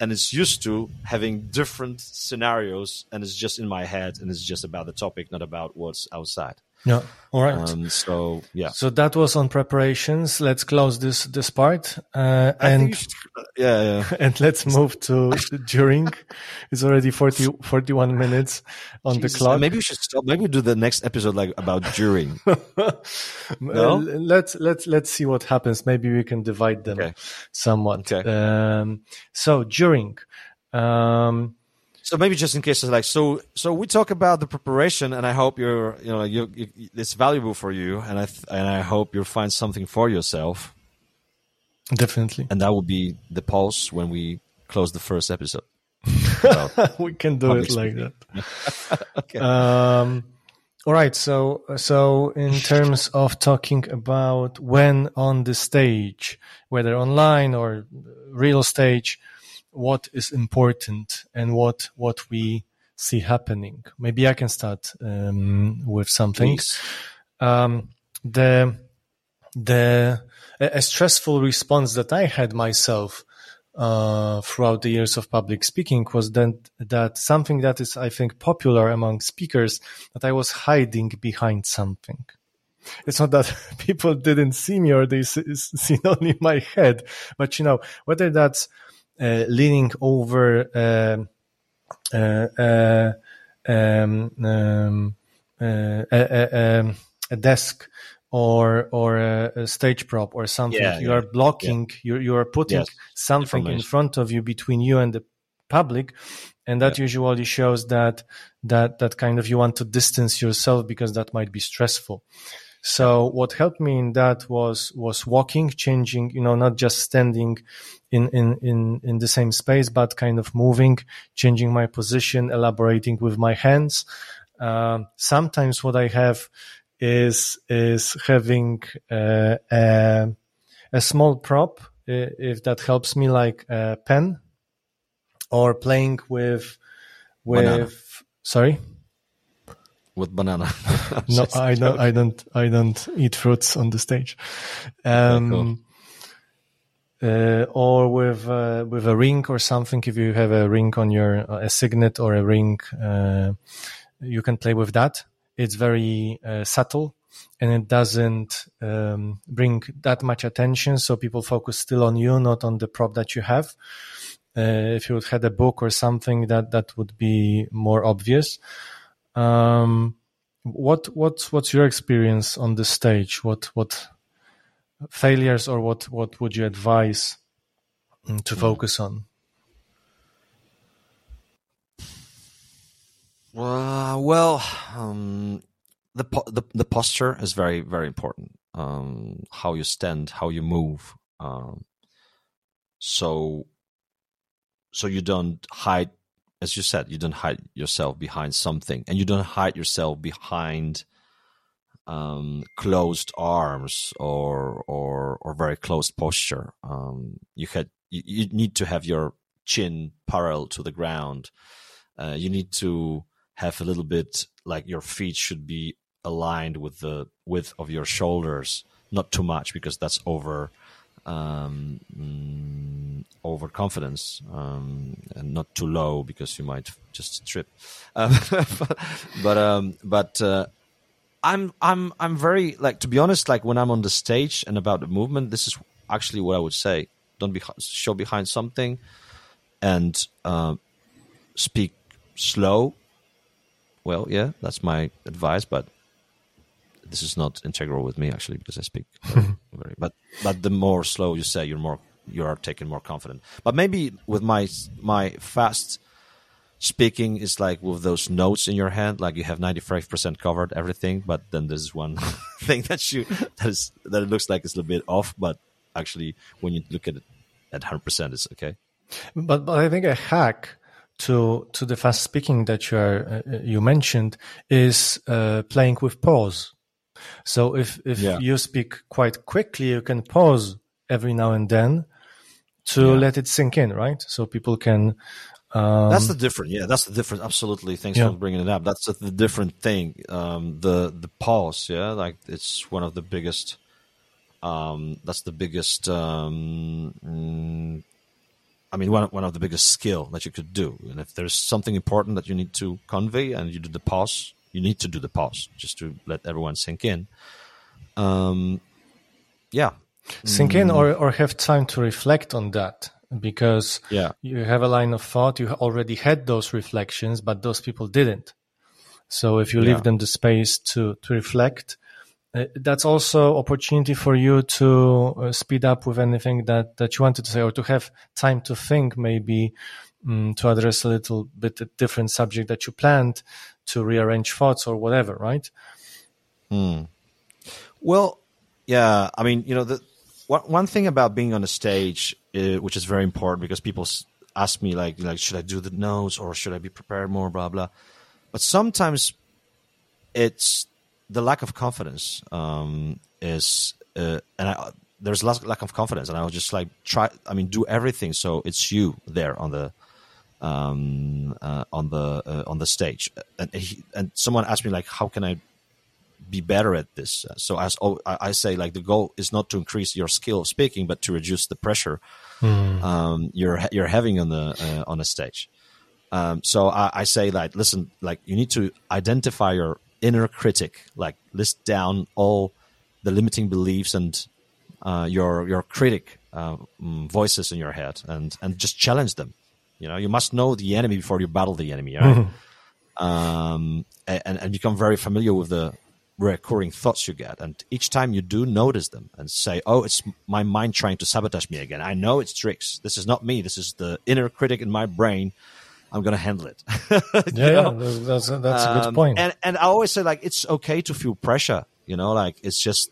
A: and is used to having different scenarios and it's just in my head and it's just about the topic, not about what's outside.
B: Yeah all right
A: Um, so yeah.
B: so that was on preparations let's close this this part uh, and
A: should, yeah, yeah. (laughs)
B: and let's move to (laughs) during it's already 40 41 minutes on
A: Jesus,
B: the clock
A: Maybe we should stop. Maybe we do the next episode like about during. (laughs)
B: Uh, let's let's let's see what happens. Maybe we can divide them
A: Okay.
B: somewhat.
A: Okay.
B: Um, so during, um,
A: so maybe just in case, like so. So we talk about the preparation, and I hope you're, you know, you, you it's valuable for you, and I th- and I hope you'll find something for yourself,
B: definitely
A: and that will be the pulse when we close the first episode. (laughs)
B: we can do it like that. (laughs)
A: Okay.
B: Um, all right. So so in terms of talking about when on the stage, whether online or real stage, what is important and what what we see happening. Maybe I can start um, with something. Um, the the a stressful response that I had myself uh, throughout the years of public speaking was that that something that is I think popular among speakers that I was hiding behind something. It's not that (laughs) people didn't see me or they see, s- seen only my head, but you know whether that's leaning over. um uh, uh, um, um, uh, a, a, um, a desk or or a, a stage prop or something.
A: Yeah,
B: you
A: yeah,
B: are blocking. You you are putting
A: Yes,
B: something in front of you between you and the public, and that usually shows that that that kind of you want to distance yourself because that might be stressful. So what helped me in that was was walking, changing, you know, not just standing in in in in the same space, but kind of moving, changing my position, elaborating with my hands. Um, sometimes what I have is is having uh, a a small prop, if that helps me, like a pen, or playing with with.
A: Banana.
B: Sorry.
A: with banana. (laughs)
B: No, I don't. I don't. I don't eat fruits on the stage. Um, uh, or with uh, with a ring or something. If you have a ring on your a signet or a ring, uh, you can play with that. It's very uh, subtle. and it doesn't um, bring that much attention. So people focus still on you, not on the prop that you have. Uh, if you had a book or something that that would be more obvious. Um, what what's what's your experience on the stage? What what failures or what what would you advise mm, to hmm. focus on?
A: Uh, well, um, the, po- the the posture is very very important. Um, how you stand, how you move. Um, so so you don't hide, as you said, you don't hide yourself behind something, and you don't hide yourself behind um, closed arms or or or very closed posture. Um, you had you, you, need to have your chin parallel to the ground. Uh, you need to have a little bit like your feet should be aligned with the width of your shoulders, not too much because that's over um, mm, overconfidence um, and not too low because you might just trip. Uh, (laughs) but um, but uh, I'm I'm I'm very like to be honest. Like when I'm on the stage and about the movement, this is actually what I would say. Don't be show behind something, and uh, speak slow. Well, yeah, that's my advice, but this is not integral with me actually because I speak (laughs) very, very, but but the more slow you say, you're more you are taken more confident. But maybe with my my fast speaking is like with those notes in your hand, like you have ninety five percent covered everything, but then there's one (laughs) thing that you that is that it looks like it's a little bit off, but actually when you look at it at hundred percent, it's okay.
B: But but I think a hack to to the fast speaking that you are uh, you mentioned is uh, playing with pause so if if yeah. you speak quite quickly, you can pause every now and then to yeah. let it sink in, right? So people can.
A: Um, that's the different. Yeah, that's the different. Absolutely. Thanks yeah. for bringing it up. That's the different thing. Um, the the pause. Yeah, like it's one of the biggest. Um, that's the biggest. Um, mm, I mean, one one of the biggest skill that you could do. And if there's something important that you need to convey, and you do the pause, you need to do the pause just to let everyone sink in. Um, yeah,
B: sink in or or have time to reflect on that because
A: yeah.
B: you have a line of thought. You already had those reflections, but those people didn't. So if you yeah. leave them the space to to reflect, uh, that's also opportunity for you to uh, speed up with anything that that you wanted to say or to have time to think maybe um, to address a little bit a different subject that you planned to rearrange thoughts or whatever, right?
A: Hmm. Well, yeah. I mean, you know, the one one thing about being on a stage, which is very important, because people ask me like, like, should I do the notes or should I be prepared more, blah blah. But sometimes it's the lack of confidence um, is, uh, and I, there's lack of confidence, and I will just like try. I mean, do everything so it's you there on the um, uh, on the uh, on the stage. And he, and someone asked me like, how can I be better at this? So as oh, I say, like the goal is not to increase your skill of speaking, but to reduce the pressure mm. um, you're you're having on the uh, on a stage. Um, so I, I, say like, listen, like you need to identify your inner critic, like list down all the limiting beliefs and uh, your your critic uh, mm, voices in your head, and and just challenge them you know, you must know the enemy before you battle the enemy, right? Mm-hmm. (laughs) Um, and, and become very familiar with the recurring thoughts you get. And each time you do, notice them and say, oh, it's my mind trying to sabotage me again. I know it's tricks. This is not me. This is the inner critic in my brain. I'm going to handle it. (laughs)
B: yeah, yeah, that's, a, that's um, a good um, point.
A: And, and I always say, like, it's okay to feel pressure, you know, like it's just,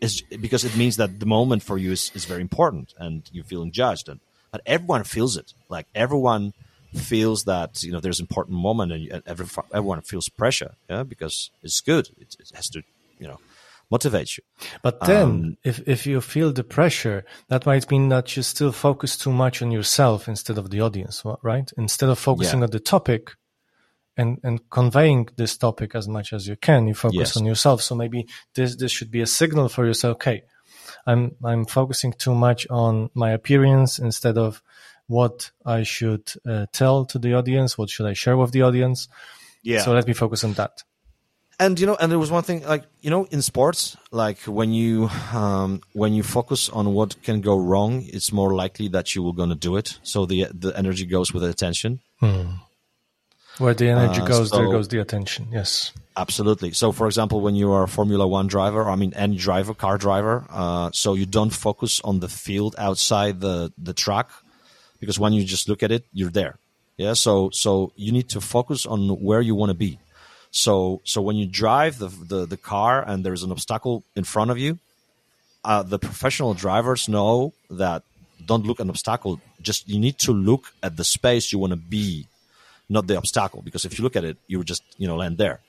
A: it's because it means that the moment for you is, is very important and you're feeling judged. And but everyone feels it. Like everyone feels that you know there's an important moment, and every, everyone feels pressure. Yeah, because it's good. It, it has to you know motivate you.
B: But then, um, if if you feel the pressure, that might mean that you still focus too much on yourself instead of the audience, right? Instead of focusing yeah. on the topic and and conveying this topic as much as you can, you focus yes. on yourself. So maybe this this should be a signal for yourself. Okay, I'm I'm focusing too much on my appearance instead of what I should uh, tell to the audience. What should I share with the audience?
A: Yeah.
B: So let me focus on that.
A: and you know, and there was one thing like you know in sports, like when you um, when you focus on what can go wrong, it's more likely that you will going to do it. So the the energy goes with the attention.
B: Where the energy
A: Uh,
B: goes, there goes the attention. Yes.
A: Absolutely. So, for example, when you are a Formula One driver, I mean, any driver, car driver, uh, so you don't focus on the field outside the, the track because when you just look at it, you're there. Yeah. So, so you need to focus on where you want to be. So, so when you drive the, the, the car and there's an obstacle in front of you, uh, the professional drivers know that don't look at an obstacle. Just you need to look at the space you want to be, not the obstacle. Because if you look at it, you just you know land there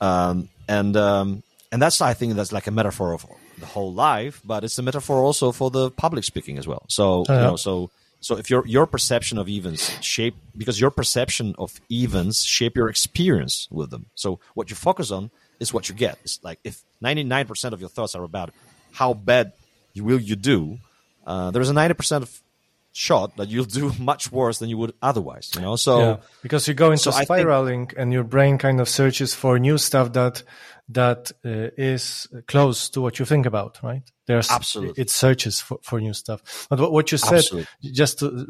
A: um, and um, and that's I think that's like a metaphor of the whole life, but it's a metaphor also for the public speaking as well. So you know, so so if your your perception of events shape because your perception of events shape your experience with them. So what you focus on is what you get. It's like if ninety nine percent of your thoughts are about how bad you will you do, uh, there is a ninety percent of shot that you'll do (laughs) much worse than you would otherwise. You know, so.
B: yeah, because you go into
A: so I think-
B: spiraling, and your brain kind of searches for new stuff that that uh, is close to what you think about, right? There's
A: Absolutely.
B: it searches for, for new stuff. But what, what you said,
A: Absolutely.
B: just a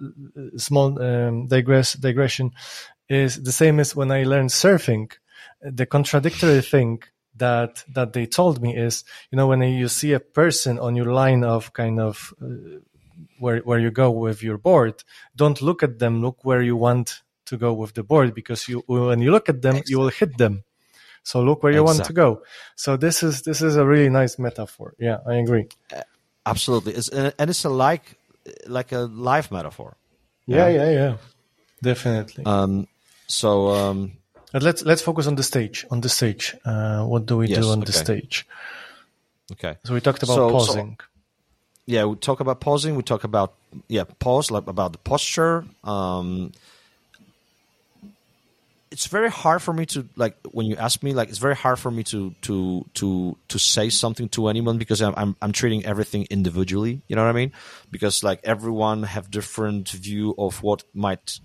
B: small um, digress digression, is the same as when I learned surfing. The contradictory thing that that they told me is, you know, when you see a person on your line of kind of uh, where where you go with your board, don't look at them. Look where you want to go with the board because you when you look at them, you will hit them. So look where you want to go. So this is this is a really nice metaphor. Yeah, I agree.
A: Absolutely, it's, and and it's a like like a life metaphor.
B: Yeah, yeah, yeah, definitely.
A: Um, so um,
B: but let's let's focus on the stage. On the stage, uh, what do we
A: Yes,
B: do on the stage?
A: okay,
B: So we talked about
A: So- so-
B: pausing.
A: yeah, we talk about pausing. We talk about yeah, pause like about the posture. Um, it's very hard for me to like when you ask me like it's very hard for me to to to to say something to anyone because I'm I'm, I'm treating everything individually. You know what I mean? Because like everyone have different view of what might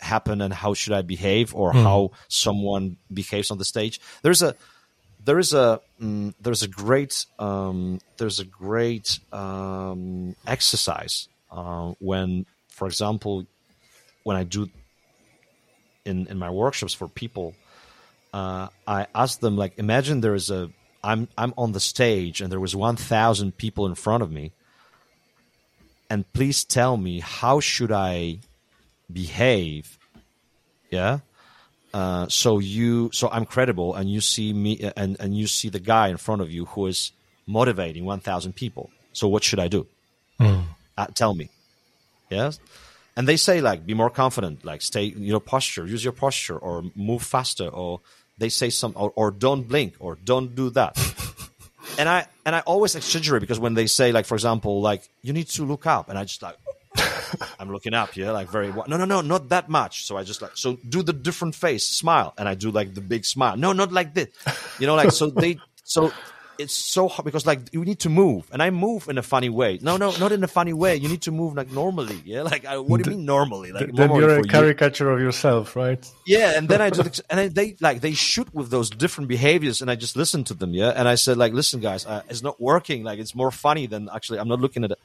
A: happen and how should I behave or how someone behaves on the stage. There's a there is a mm, there's a great um, there's a great um, exercise uh, when, for example, when I do in in my workshops for people, uh, I ask them like, imagine there is a I'm I'm on the stage and there was one thousand people in front of me, and please tell me how should I behave, yeah. Uh, so you so I'm credible and you see me and and you see the guy in front of you who is motivating 1000 people. So what should I do? Uh, tell me. Yes and they say like be more confident like stay you know posture use your posture or move faster or they say some or, or don't blink or don't do that (laughs) and I and I always exaggerate because when they say like for example like you need to look up and I just like (laughs) I'm looking up, yeah, like very no, no, no, not that much. So I just like so do the different face, smile, and I do like the big smile. No, not like this, you know, like so they so it's so hard because like you need to move, and I move in a funny way. No, no, not in a funny way. You need to move like normally, yeah. (laughs) Like I, what do you mean normally? Like
B: then
A: normally
B: you're a
A: for you.
B: caricature of yourself, right?
A: Yeah, and then I do, the, (laughs) and then they like they shoot with those different behaviors, and I just listen to them. Yeah, and I said like, listen, guys, uh, it's not working. Like it's more funny than actually. I'm not looking at it.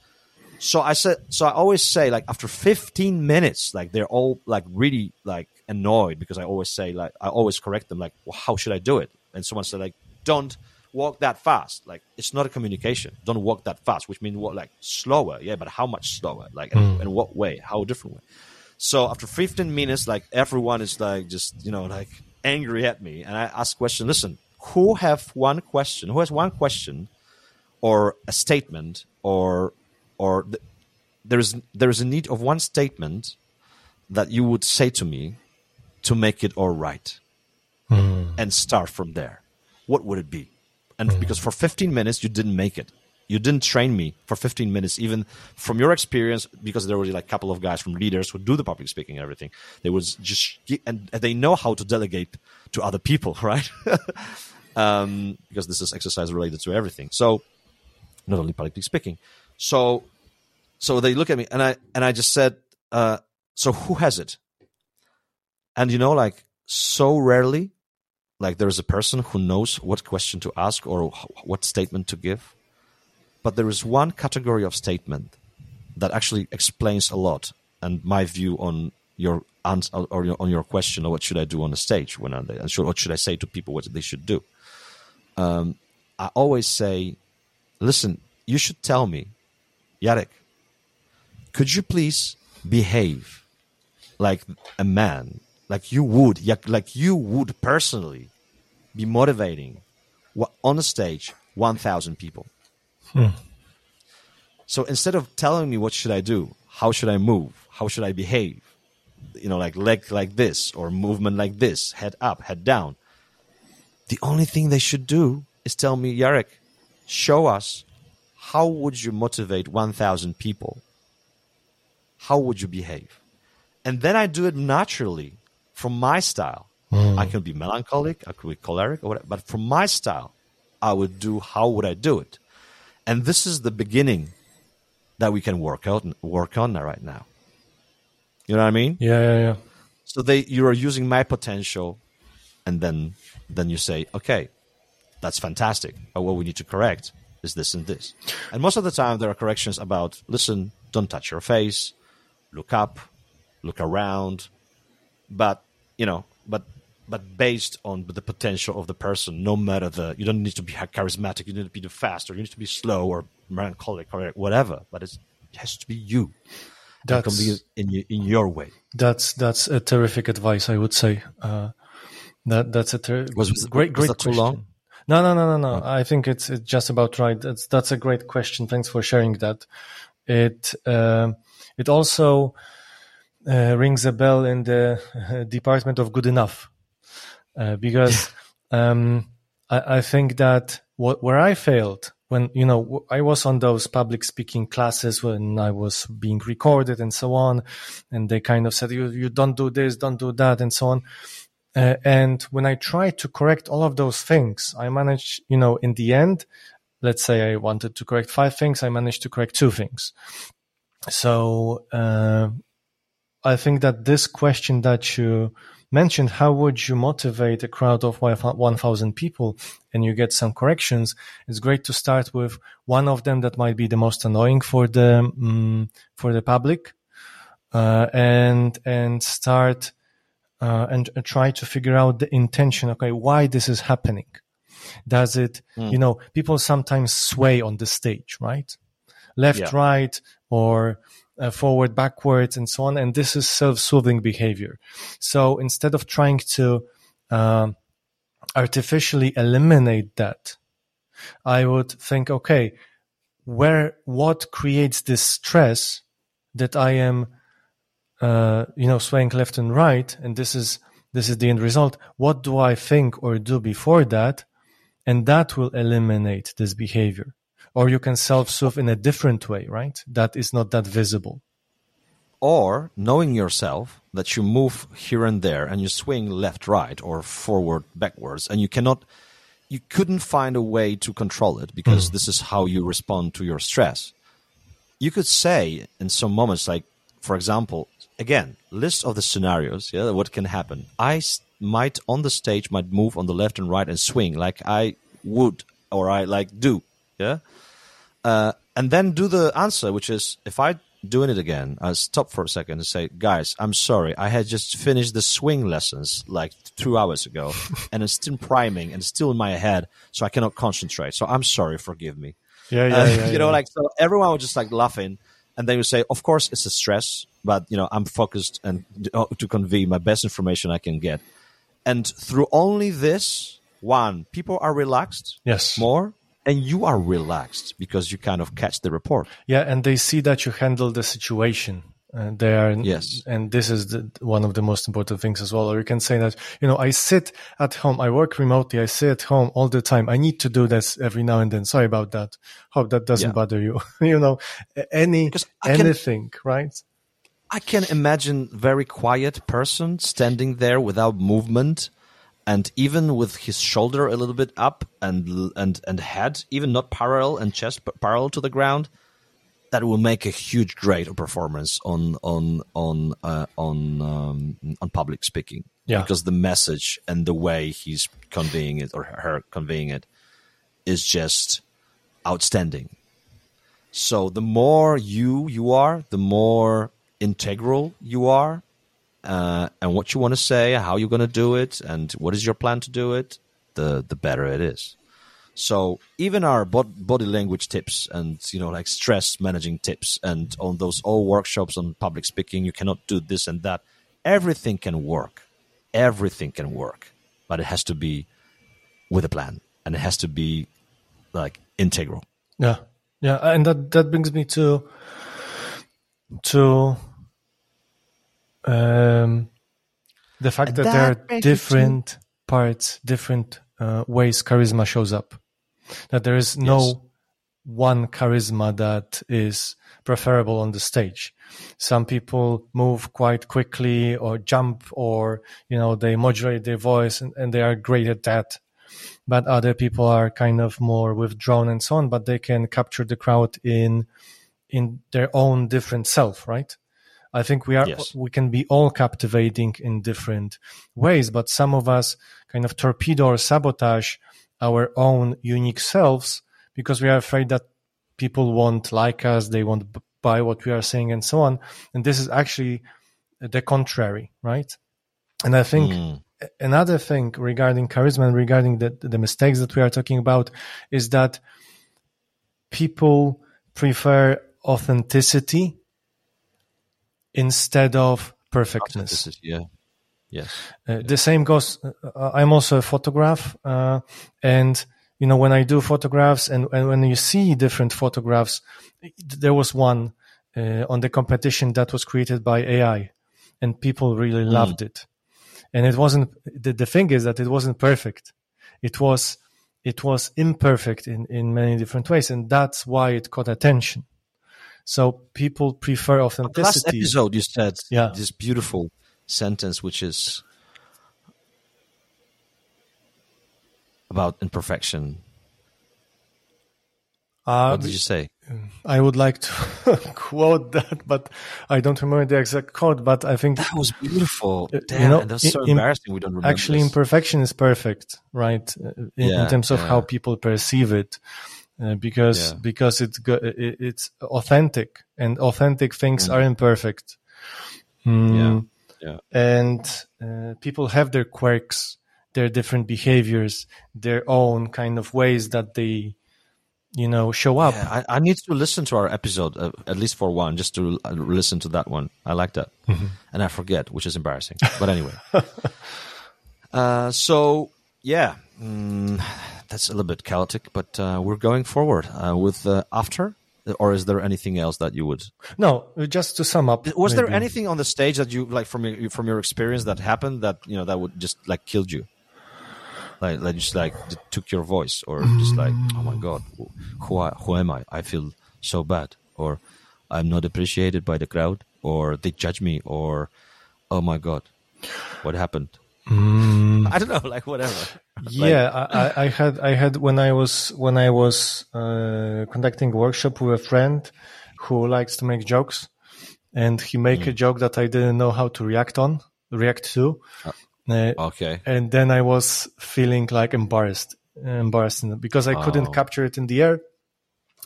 A: So I said, so I always say like after 15 minutes, like they're all like really like annoyed because I always say like I always correct them like, well, how should I do it? And someone said like, don't walk that fast. Like it's not a communication. Don't walk that fast, which means what like slower. Yeah, but how much slower? Like in, in mm. what way? How different way? So after 15 minutes, like everyone is like just you know like angry at me, and I ask question. Listen, who have one question? Who has one question, or a statement, or or th- there is there is a need of one statement that you would say to me to make it all right, mm. and start from there. What would it be? And because for 15 minutes you didn't make it, you didn't train me for 15 minutes, even from your experience, because there were like a couple of guys from leaders who do the public speaking and everything. They was just and they know how to delegate to other people, (laughs) right? um, because this is exercise related to everything. So not only public speaking. So so they look at me and I and I just said, uh, so who has it? And you know, like so rarely like there's a person who knows what question to ask or what statement to give. But there is one category of statement that actually explains a lot and my view on your answer or your, on your question or what should I do on the stage when and what should I say to people what they should do. Um, I always say, listen, you should tell me, Jarek, could you please behave like a man, like you would, like you would personally be motivating on a stage 1,000 people. Hmm. So instead of telling me what should I do, how should I move, how should I behave, you know, like leg like this or movement like this, head up, head down. The only thing they should do is tell me, Jarek, show us how would you motivate 1,000 people? How would you behave? And then I do it naturally from my style. Mm. I can be melancholic, I could be choleric, or whatever, but from my style, I would do how would I do it? And this is the beginning that we can work out and work on right now. You know what I mean?
B: Yeah, yeah, yeah.
A: So they you are using my potential, and then then you say, okay, that's fantastic. But what we need to correct is this and this. And most of the time, there are corrections about listen, don't touch your face, look up, look around, but you know, but but based on the potential of the person, no matter the, you don't need to be charismatic, you need to be the fast, or you need to be slow or melancholic or whatever, but it has to be you. That can be in in your way.
B: That's that's a terrific advice, I would say. Uh, that that's a ter- was, was great great was
A: too long.
B: No, no, no, no, no. Oh. I think it's it's just about right. That's that's a great question. Thanks for sharing that. It uh, it also uh, rings a bell in the uh, department of good enough uh, because (laughs) um, I, I, think that what, where I failed when you know I was on those public speaking classes when I was being recorded and so on, and they kind of said you you don't do this, don't do that, and so on. Uh, and when I tried to correct all of those things, I managed, you know, in the end, let's say I wanted to correct five things, I managed to correct two things. So uh, I think that this question that you mentioned, how would you motivate a crowd of 1,000 people and you get some corrections? It's great to start with one of them that might be the most annoying for the um, for the public, uh, and and start uh, and, and try to figure out the intention. Okay, why this is happening? Does it? Mm. You know, people sometimes sway on the stage, right? Left, yeah. right, or uh, forward, backwards, and so on. And this is self-soothing behavior. So instead of trying to uh, artificially eliminate that, I would think, okay, where what creates this stress that I am, uh, you know, swaying left and right, and this is this is the end result. What do I think or do before that, and that will eliminate this behavior or you can self-soothe in a different way, right? That is not that visible.
A: Or knowing yourself that you move here and there and you swing left, right, or forward, backwards, and you cannot, you couldn't find a way to control it because mm. this is how you respond to your stress. You could say in some moments, like, for example, again, list of the scenarios, yeah, what can happen. I might on the stage might move on the left and right and swing like I would or I like do, yeah uh, and then do the answer, which is if I doing it again, I stop for a second and say, guys, I'm sorry, I had just finished the swing lessons like two hours ago, (laughs) and it's still priming and still in my head, so I cannot concentrate. So I'm sorry, forgive me.
B: Yeah, yeah, uh, yeah (laughs)
A: You know, like so everyone was just like laughing, and they would say, of course, it's a stress, but you know, I'm focused and uh, to convey my best information I can get, and through only this one, people are relaxed.
B: Yes,
A: more and you are relaxed because you kind of catch the report.
B: Yeah, and they see that you handle the situation. Uh, they are
A: yes,
B: and this is the, one of the most important things as well. Or you can say that you know I sit at home, I work remotely, I sit at home all the time. I need to do this every now and then. Sorry about that. Hope that doesn't yeah. bother you. (laughs) you know, any anything, can, right?
A: I can imagine very quiet person standing there without movement and even with his shoulder a little bit up and and and head even not parallel and chest but parallel to the ground that will make a huge great performance on on on uh, on um, on public speaking.
B: Yeah.
A: because the message and the way he's conveying it or her conveying it is just outstanding. So the more you you are, the more integral you are, uh, and what you want to say, how you're going to do it, and what is your plan to do it, the the better it is. So even our bod- body language tips and you know like stress managing tips and on those all workshops on public speaking, you cannot do this and that. Everything can work. Everything can work, but it has to be with a plan and it has to be like integral.
B: Yeah, yeah, and that that brings me to to um, the fact that,
A: that
B: there are
A: brings me
B: different parts, different uh, ways charisma shows up. That there is no
A: Yes.
B: one charisma that is preferable on the stage. Some people move quite quickly or jump or, you know, they modulate their voice and, and they are great at that. But other people are kind of more withdrawn and so on, but they can capture the crowd in, in their own different self, right? I think we are,
A: Yes.
B: we can be all captivating in different ways, but some of us kind of torpedo or sabotage our own unique selves because we are afraid that people won't like us, they won't buy what we are saying, and so on. And this is actually the contrary, right? And I think
A: Mm.
B: another thing regarding charisma and regarding the, the mistakes that we are talking about is that people prefer authenticity instead of perfectness.
A: Is yeah, yes,
B: Uh, the same goes. Uh, I'm also a photograph, uh, and you know when I do photographs and, and when you see different photographs, there was one uh, on the competition that was created by AI, and people really loved it. And it wasn't. The, the thing is that it wasn't perfect. It was. It was imperfect in, in many different ways, and that's why it caught attention. So people prefer authenticity.
A: last episode you said
B: Yeah.
A: this beautiful sentence which is about imperfection
B: Uh,
A: what did you say
B: I would like to (laughs) quote that, but I don't remember the exact quote. But I think
A: that was beautiful
B: Uh,
A: Damn,
B: you know,
A: that's so
B: im-
A: embarrassing we don't remember
B: actually
A: this.
B: imperfection is perfect, right? Uh, In, in terms of
A: yeah.
B: how people perceive it, uh, because
A: Yeah.
B: because it's it, it's authentic, and authentic things
A: Mm.
B: are imperfect. Mm,
A: Yeah, yeah.
B: and uh, people have their quirks, their different behaviors, their own kind of ways that they, you know, show up.
A: Yeah, I, I need to listen to our episode uh, at least for one, just to uh, listen to that one. I like that, and I forget, which is embarrassing. But anyway, (laughs) uh, so yeah, mm, that's a little bit chaotic, but uh, we're going forward uh, with uh, after. Or is there anything else that you would?
B: No, just to sum up,
A: Was there anything on the stage that you like from your from your experience that happened that you know that would just like killed you? Like, like just like took your voice, or just like, oh my god, who who, I, who am I? I feel so bad, or I'm not appreciated by the crowd, or they judge me, or oh my god, what happened? (laughs) I don't know, like whatever.
B: yeah I, I- I had i had when i was when i was uh, conducting a workshop with a friend who likes to make jokes and he make
A: Mm.
B: a joke that i didn't know how to react on react to Uh,
A: Okay,
B: and then i was feeling like embarrassed embarrassed because i couldn't
A: Oh.
B: capture it in the air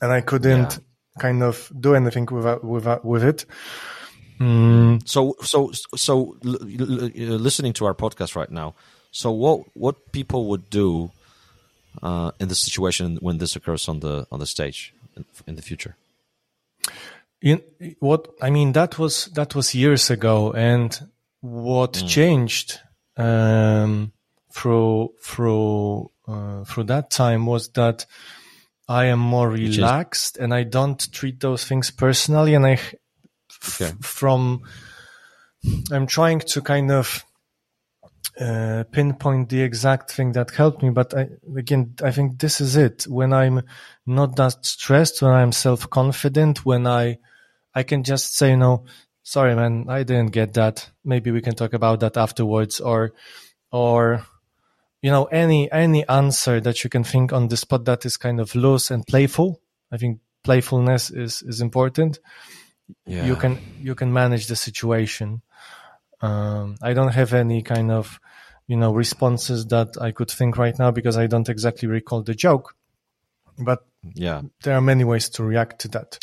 B: and i couldn't kind of do anything without, without with it Mm,
A: so so so listening to our podcast right now. So what what people would do uh, in the situation when this occurs on the on the stage in, the future?
B: in what i mean that was that was years ago and what changed um through through uh, through that time was that i am more
A: is-
B: relaxed and i don't treat those things personally and i
A: Okay.
B: from i'm trying to kind of uh, pinpoint the exact thing that helped me but I, again i think this is it when i'm not that stressed when i'm self-confident when i i can just say no sorry man i didn't get that maybe we can talk about that afterwards or or you know any any answer that you can think on the spot that is kind of loose and playful i think playfulness is is important.
A: Yeah.
B: You can you can manage the situation. Um, I don't have any kind of you know responses that I could think right now because I don't exactly recall the joke. But
A: yeah.
B: there are many ways to react to that.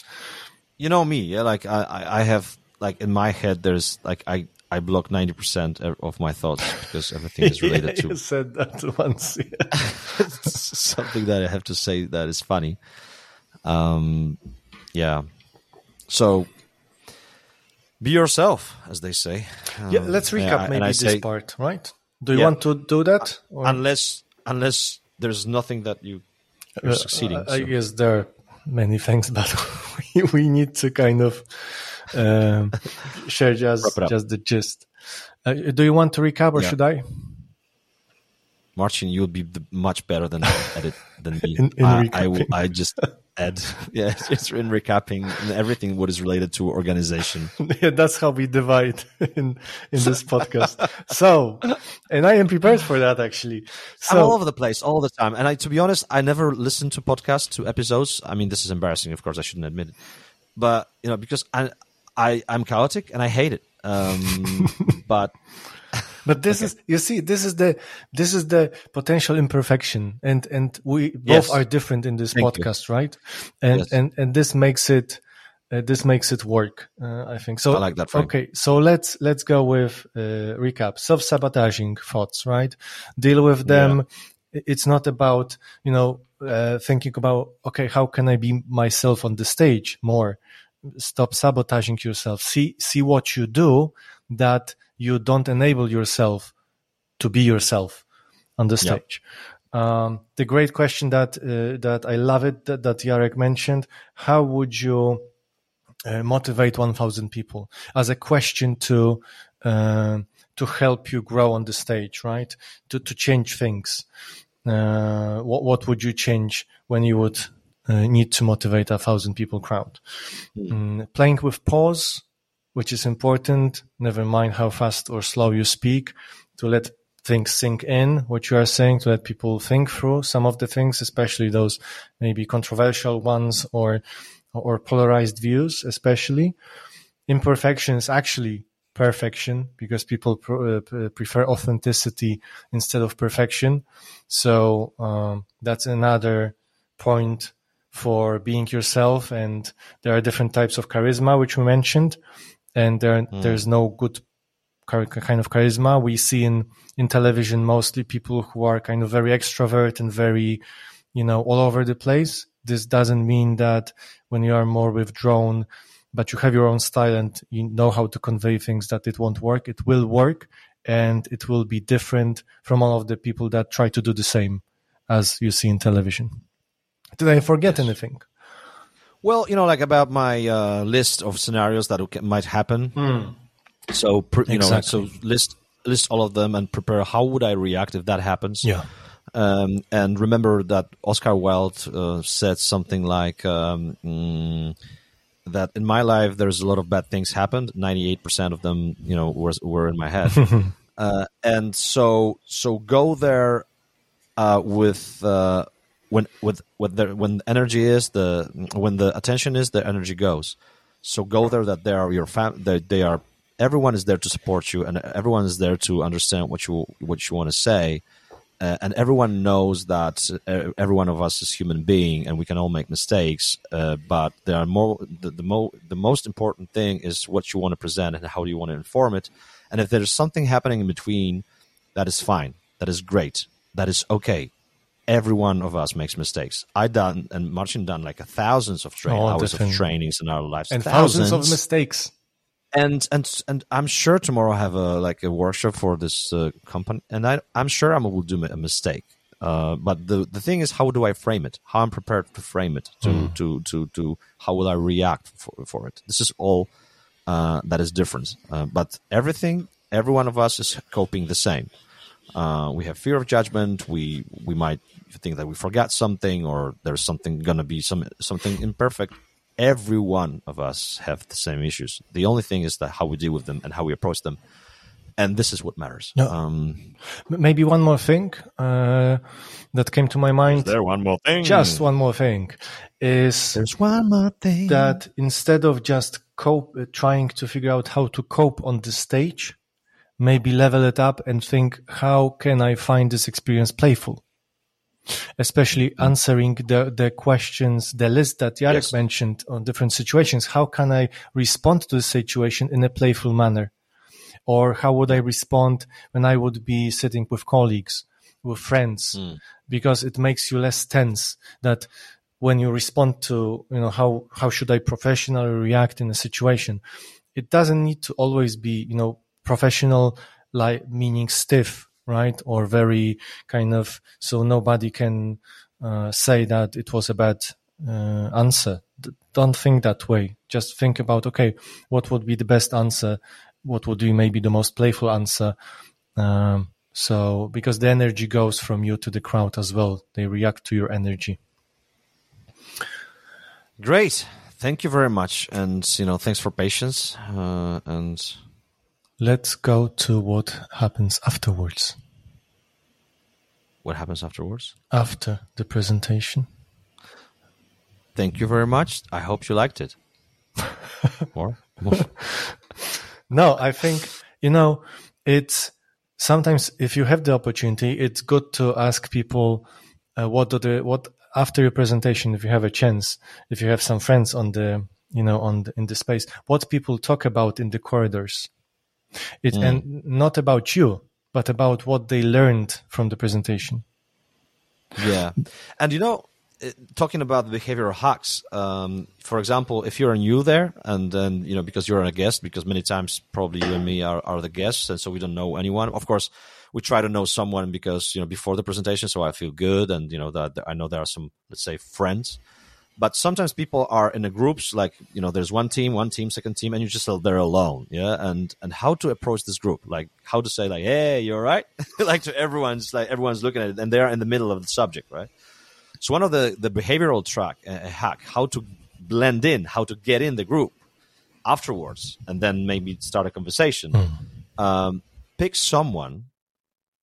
A: You know me, yeah. Like I, I have like in my head, there's like I I block ninety percent of my thoughts because everything is (laughs) related
B: Yeah,
A: to
B: you said that once. (laughs)
A: something that I have to say that is funny. Um, yeah. So be yourself, as they say.
B: yeah,
A: Um,
B: let's recap
A: yeah, and
B: maybe
A: I
B: this
A: say,
B: part, right? Do you
A: Yeah.
B: want to do that? Or-
A: unless unless there's nothing that you you're
B: Uh,
A: succeeding.
B: I
A: so.
B: guess there are many things, (laughs) but we, we need to kind of um, (laughs) share just just the gist. Uh, do you want to recap, or
A: Yeah.
B: should I?
A: Marcin, you'll be much better than edit than me. (laughs)
B: In- in
A: I, I, will. I just add, (laughs) yeah, it's in recapping everything what is related to organization. (laughs)
B: yeah, that's how we divide (laughs) in in this podcast. So, and I am prepared for that actually.
A: I'm all over the place all the time, and I, to be honest, I never listen to podcasts to episodes. I mean, this is embarrassing. Of course, I shouldn't admit it, but you know, because I, I, I'm chaotic and I hate it. Um, but
B: but this is you see, this is the this is the potential imperfection, and and we both
A: Yes.
B: are different in this
A: Thank you.
B: podcast, right? And
A: Yes.
B: and and this makes it. Uh, this makes it work, uh, I think. So
A: I like that frame.
B: Okay, so let's let's go with uh, recap. Self-sabotaging thoughts, right? Deal with them. It's not about you know uh, thinking about okay, how can I be myself on the stage more? Stop sabotaging yourself. See see what you do that you don't enable yourself to be yourself on the stage. Um, the great question that uh, that I love it that, that Jarek mentioned. How would you uh, motivate 1,000 people as a question to uh, to help you grow on the stage, right? To to change things. Uh, what what would you change when you would uh, need to motivate a thousand people crowd? Mm, playing with pause, which is important. Never mind how fast or slow you speak, to let things sink in. What you are saying, to let people think through some of the things, especially those maybe controversial ones or or polarized views, especially. Imperfection is actually perfection because people pr- uh, prefer authenticity instead of perfection. So um, that's another point for being yourself. And there are different types of charisma, which we mentioned, and there hmm. there's no good kind of charisma. We see in in television mostly people who are kind of very extrovert and very, you know, all over the place. This doesn't mean that when you are more withdrawn, but you have your own style and you know how to convey things that it won't work. It will work and it will be different from all of the people that try to do the same as you see in television. Did I forget anything?
A: Well, you know, like about my uh, list of scenarios that might happen. So, pr- you know, so list list all of them and prepare. How would I react if that happens?
B: Yeah.
A: Um, and remember that Oscar Wilde uh, said something like um, mm, that in my life there's a lot of bad things happened. Ninety eight percent of them, you know, were were in my head. (laughs) uh, and so so go there uh, with uh, when with with the, when energy is the when the attention is the energy goes. So go there that they are your fam they, they are everyone is there to support you and everyone is there to understand what you what you want to say. Uh, and everyone knows that uh, every one of us is human being and we can all make mistakes uh, but there are more the, the, mo- the most important thing is what you want to present and how do you want to inform it and if there's something happening in between that is fine that is great that is okay every one of us makes mistakes i done and marcin done like a thousands of tra-
B: Oh,
A: hours of trainings in our lives
B: And thousands, of mistakes.
A: and and and I'm sure tomorrow I have a like a workshop for this uh, company, and I I'm sure I will do a mistake. Uh, but the the thing is, how do I frame it? How I'm prepared to frame it? To to to to how will I react for for it? This is all uh, that is different. Uh, but everything, every one of us is coping the same. Uh, we have fear of judgment. We we might think that we forgot something, or there's something gonna be some something imperfect. Every one of us have the same issues. The only thing is that how we deal with them and how we approach them. and this is what matters.
B: Yeah.
A: Um,
B: Maybe one more thing uh, that came to my mind.
A: there one more thing.
B: Just one more thing is
A: There's one more thing.
B: that instead of just cope, uh, trying to figure out how to cope on the stage, maybe level it up and think, how can I find this experience playful? Especially answering the, the questions, the list that Jarek
A: Yes.
B: mentioned on different situations. How can I respond to the situation in a playful manner? Or how would I respond when I would be sitting with colleagues, with friends? Hmm. Because it makes you less tense that when you respond to, you know, how, how should I professionally react in a situation? It doesn't need to always be, you know, professional, like meaning stiff, right? Or very kind of, so nobody can uh, say that it was a bad uh, answer. D- don't think that way. Just think about, okay, what would be the best answer? What would be maybe the most playful answer? Um, so, because the energy goes from you to the crowd as well. They react to your energy.
A: Great. Thank you very much. And, you know, thanks for patience. Uh, and
B: Let's go to what happens afterwards,
A: what happens afterwards?
B: after the presentation.
A: Thank you very much. I hope you liked it. (laughs) More? More? (laughs)
B: No, I think, you know, it's sometimes if you have the opportunity, it's good to ask people uh, what do they, what after your presentation, if you have a chance, if you have some friends on the, you know, on the, in the space, what people talk about in the corridors. It, and not about you, but about what they learned from the presentation.
A: Yeah. And, you know, uh, talking about behavioral hacks, um, for example, if you're new there and then, you know, because you're a guest, because many times probably you and me are, are the guests, and so we don't know anyone. Of course, we try to know someone because, you know, before the presentation, so I feel good and, you know, that I know there are some, let's say, friends. But sometimes people are in a groups like you know there's one team, one team, second team, and you're just there alone, yeah. And and how to approach this group, like how to say like, hey, you're right, (laughs) like to everyone's like everyone's looking at it, and they're in the middle of the subject, right? So one of the the behavioral track uh, hack, how to blend in, how to get in the group afterwards, and then maybe start a conversation. Um, pick someone,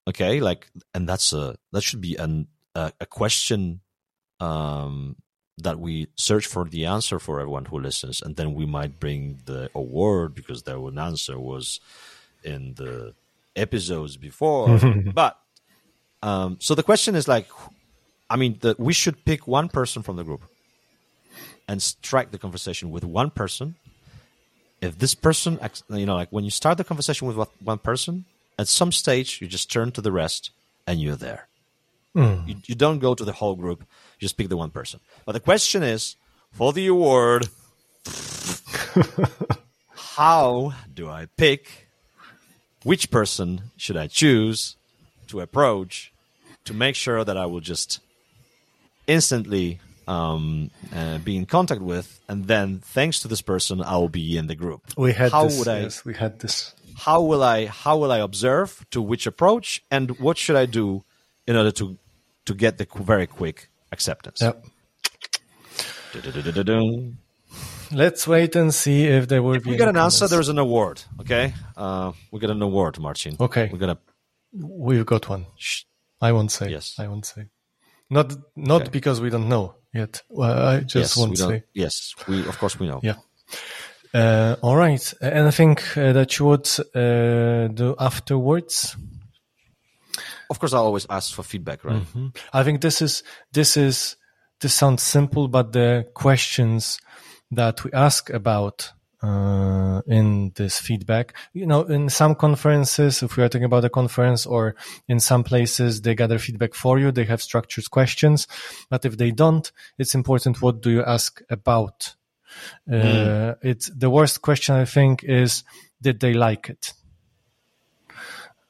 A: okay, like, and that's a that should be an a, a question um, that we search for the answer for everyone who listens, and then we might bring the award because their one answer was in the episodes before. (laughs) but um, so the question is like, I mean, the, we should pick one person from the group and strike the conversation with one person. If this person, you know, like when you start the conversation with one- person, at some stage you just turn to the rest and you're there. You, you don't go to the whole group. You just pick the one person. But the question is, for the award, (laughs) how do I pick? Which person should I choose to approach to make sure that I will just instantly um, uh, be in contact with, and then thanks to this person, I will be in the group.
B: We had
A: how
B: this.
A: would I?
B: Yes, we had this.
A: How will I? How will I observe to which approach, and what should I do in order to to get the very quick acceptance?
B: Yep. Let's wait and see if there will
A: If
B: be.
A: we
B: got
A: an answer, there's an award. Okay, uh, we got an award, Marcin.
B: Okay.
A: we're gonna.
B: We've got one. I won't say.
A: Yes.
B: I won't say. Not not
A: Okay.
B: because we don't know yet. Well, I just
A: yes,
B: won't say.
A: Yes, we of course we know.
B: Yeah. Uh, all right. Anything uh, that you would uh, do afterwards?
A: Of course, I always ask for feedback, right?
B: I think this is this is this sounds simple, but the questions that we ask about uh, in this feedback, you know, in some conferences, if we are talking about a conference, or in some places, they gather feedback for you. They have structured questions, but if they don't, it's important. What do you ask about? Uh, It's the worst question. I think is did they like it?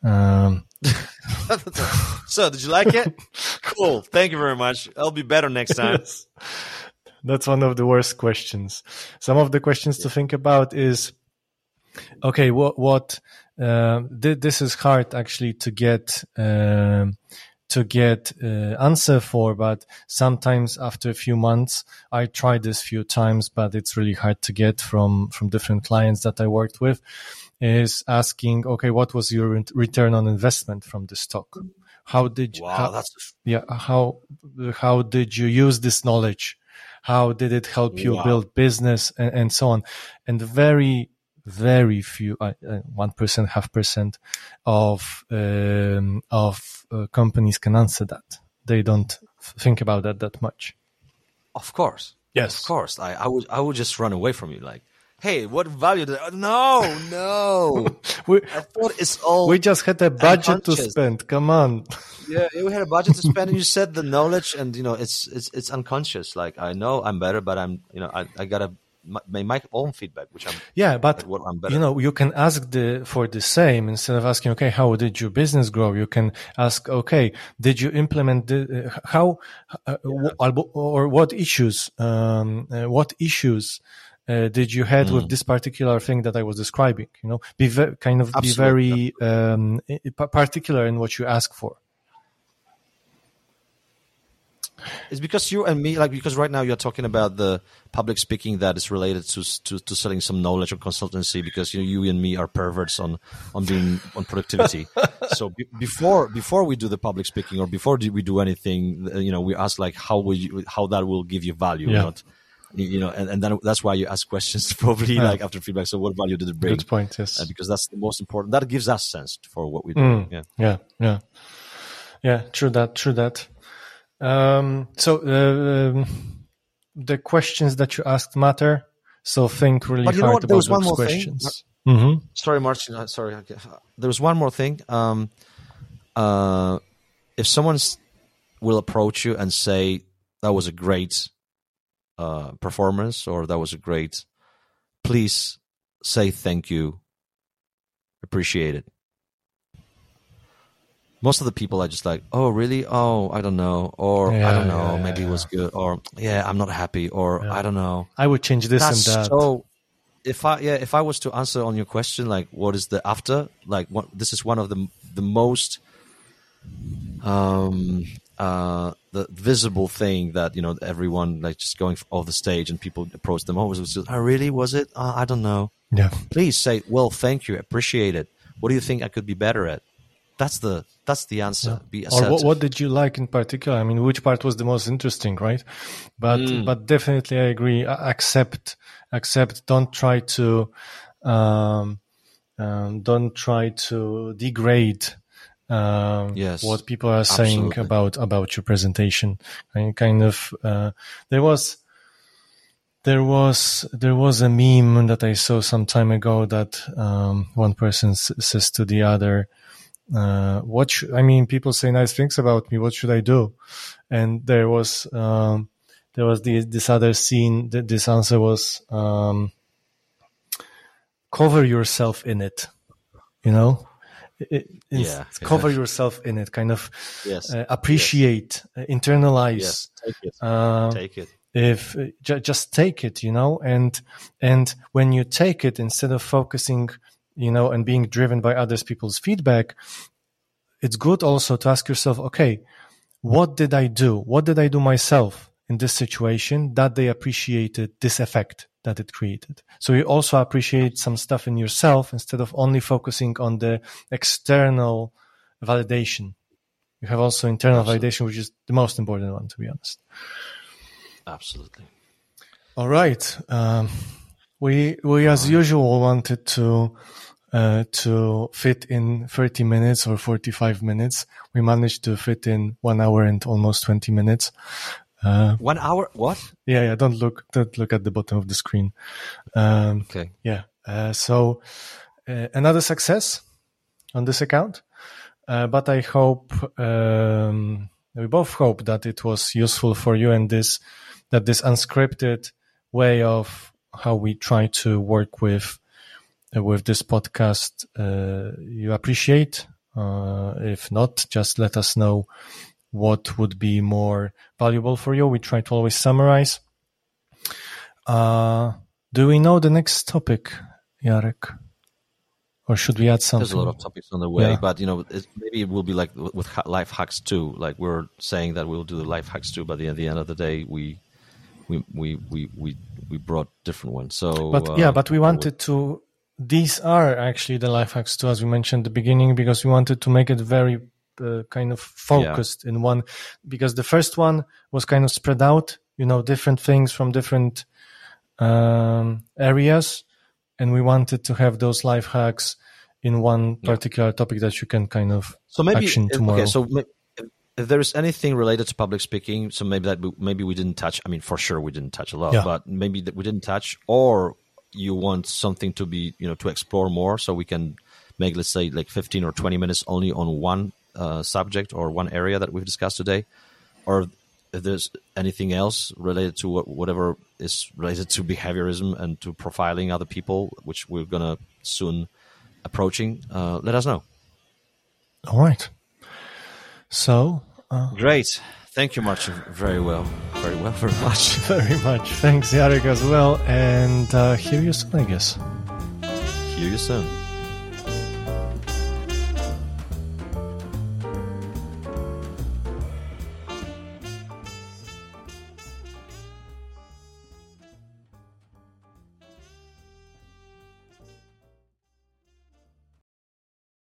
B: Um, (laughs)
A: So, did you like it? (laughs) cool. Thank you very much. I'll be better next time.
B: That's one of the worst questions. Some of the questions to think about is, okay, what, what, uh, th- this is hard actually to get, um, to get uh, answer for, but sometimes after a few months, I tried this few times, but it's really hard to get from, from different clients that I worked with. Is asking, okay, what was your return on investment from the stock? How did you,
A: Wow,
B: how,
A: that's
B: yeah, how, how did you use this knowledge? How did it help you
A: Wow.
B: build business and, and so on? And very, very few, one percent, half percent of, um, of uh, companies can answer that. They don't think about that that much.
A: of course.
B: Yes.
A: Of course. I, I would I would just run away from you like, hey, what value did I, no, no. (laughs)
B: We,
A: I thought it's all
B: we just had a budget to spend. Come on.
A: Yeah, we had a budget to spend, and you said the knowledge, and you know, it's it's it's unconscious. Like I know I'm better, but I'm you know I I gotta m- make my own feedback, which I'm
B: Yeah, but
A: at what I'm better.
B: you know, you can ask the for the same instead of asking, okay, how did your business grow? You can ask, okay, did you implement the uh, how uh, wh- or what issues um, uh, what issues uh, did you had
A: Mm.
B: with this particular thing that I was describing? You know, be ve- kind of be very um, particular in what you ask for.
A: It's because you and me, like because right now you're talking about the public speaking that is related to to, to selling some knowledge or consultancy. Because you know you and me are perverts on on being on productivity. (laughs) so be, before before we do the public speaking or before we do anything, uh, you know, we ask like how will you how that will give you value,
B: Yeah.
A: not you know, and, and then that's why you ask questions (laughs) probably
B: Yeah.
A: like after feedback. So what value did it bring?
B: Good point. Yes.
A: Uh, because that's the most important. That gives us sense for what we do.
B: Mm.
A: Yeah.
B: Yeah, yeah, yeah. True that. True that. Um, so uh, um, the questions that you asked matter. So think really
A: But you know
B: hard
A: what?
B: About those questions. hmm
A: Sorry, Marcin. Uh, sorry. There was one more thing. Um, uh, if someone will approach you and say that was a great uh, performance or that was a great, please say thank you. Appreciate it. Most of the people are just like, oh, really? Oh, I don't know. Or I don't know.
B: yeah,
A: Maybe it was good. Or yeah, I'm not happy. Or
B: Yeah.
A: I don't know
B: I would change this
A: that's
B: and that.
A: so if i yeah if i was to answer on your question like what is the after like what this is one of the the most um uh the visible thing that you know everyone like just going off the stage and people approach them oh was it oh really was it uh, i don't know
B: yeah,
A: please say well thank you appreciate it what do you think i could be better at that's the that's the answer be
B: or
A: assertive
B: what, what did you like in particular? I mean, which part was the most interesting, right? But
A: Mm.
B: but definitely, I agree. Accept, accept. Don't try to, um, um, don't try to degrade. Um,
A: Yes,
B: what people are saying
A: absolutely.
B: about about your presentation, and kind of uh, there was there was there was a meme that I saw some time ago that um, one person s- says to the other, uh, "What sh- I mean, people say nice things about me. What should I do?" And there was um, there was the, this other scene. That this answer was um, cover yourself in it. You know, It-
A: Yeah, (laughs)
B: cover yourself in it. Kind of
A: yes
B: uh, appreciate, uh, internalize.
A: yes take it
B: Uh,
A: take it
B: if uh, ju- just take it you know and and when you take it instead of focusing you know and being driven by others people's feedback it's good also to ask yourself okay what did i do what did i do myself in this situation that they appreciated this effect that it created so you also appreciate some stuff in yourself instead of only focusing on the external validation you have also internal
A: Absolutely.
B: validation which is the most important one to be honest
A: absolutely
B: All right. Um, we we as usual wanted to uh, to fit in 30 minutes or 45 minutes. We managed to fit in one hour and almost 20 minutes. Uh,
A: one hour what
B: yeah, yeah. Don't look don't look at the bottom of the screen. Um,
A: okay
B: yeah. Uh, so uh, another success on this account. Uh, but I hope um, we both hope that it was useful for you and this that this unscripted way of how we try to work with uh, with this podcast uh, you appreciate. Uh, if not, just let us know what would be more valuable for you. We try to always summarize. Uh, do we know the next topic, Jarek? Or should we add something?
A: There's a lot of topics on the way,
B: Yeah.
A: but you know, it, maybe it will be like with ha- life hacks too. Like we're saying that we'll do the life hacks too, but at the end of the day, we we we we we, we brought different ones. So,
B: But
A: uh,
B: yeah, but we wanted to these are actually the life hacks too, as we mentioned at the beginning, because we wanted to make it very uh, kind of focused yeah. in one. Because the first one was kind of spread out, you know, different things from different um, areas, and we wanted to have those life hacks in one particular topic that you can kind of so maybe action tomorrow.
A: Okay, so if there is anything related to public speaking, so maybe that maybe we didn't touch. I mean, for sure we didn't touch a lot, yeah. but maybe that we didn't touch, or you want something to be you know to explore more, so we can make let's say like fifteen or twenty minutes only on one uh, subject or one area that we've discussed today, or if there's anything else related to whatever is related to behaviorism and to profiling other people, which we're gonna soon approaching, uh, let us know.
B: All right. So
A: uh, great. Thank you much. Very well. Very well. Very much. (laughs)
B: very much. Thanks, Jarek, as well. And uh, hear you soon, I guess.
A: Hear you soon.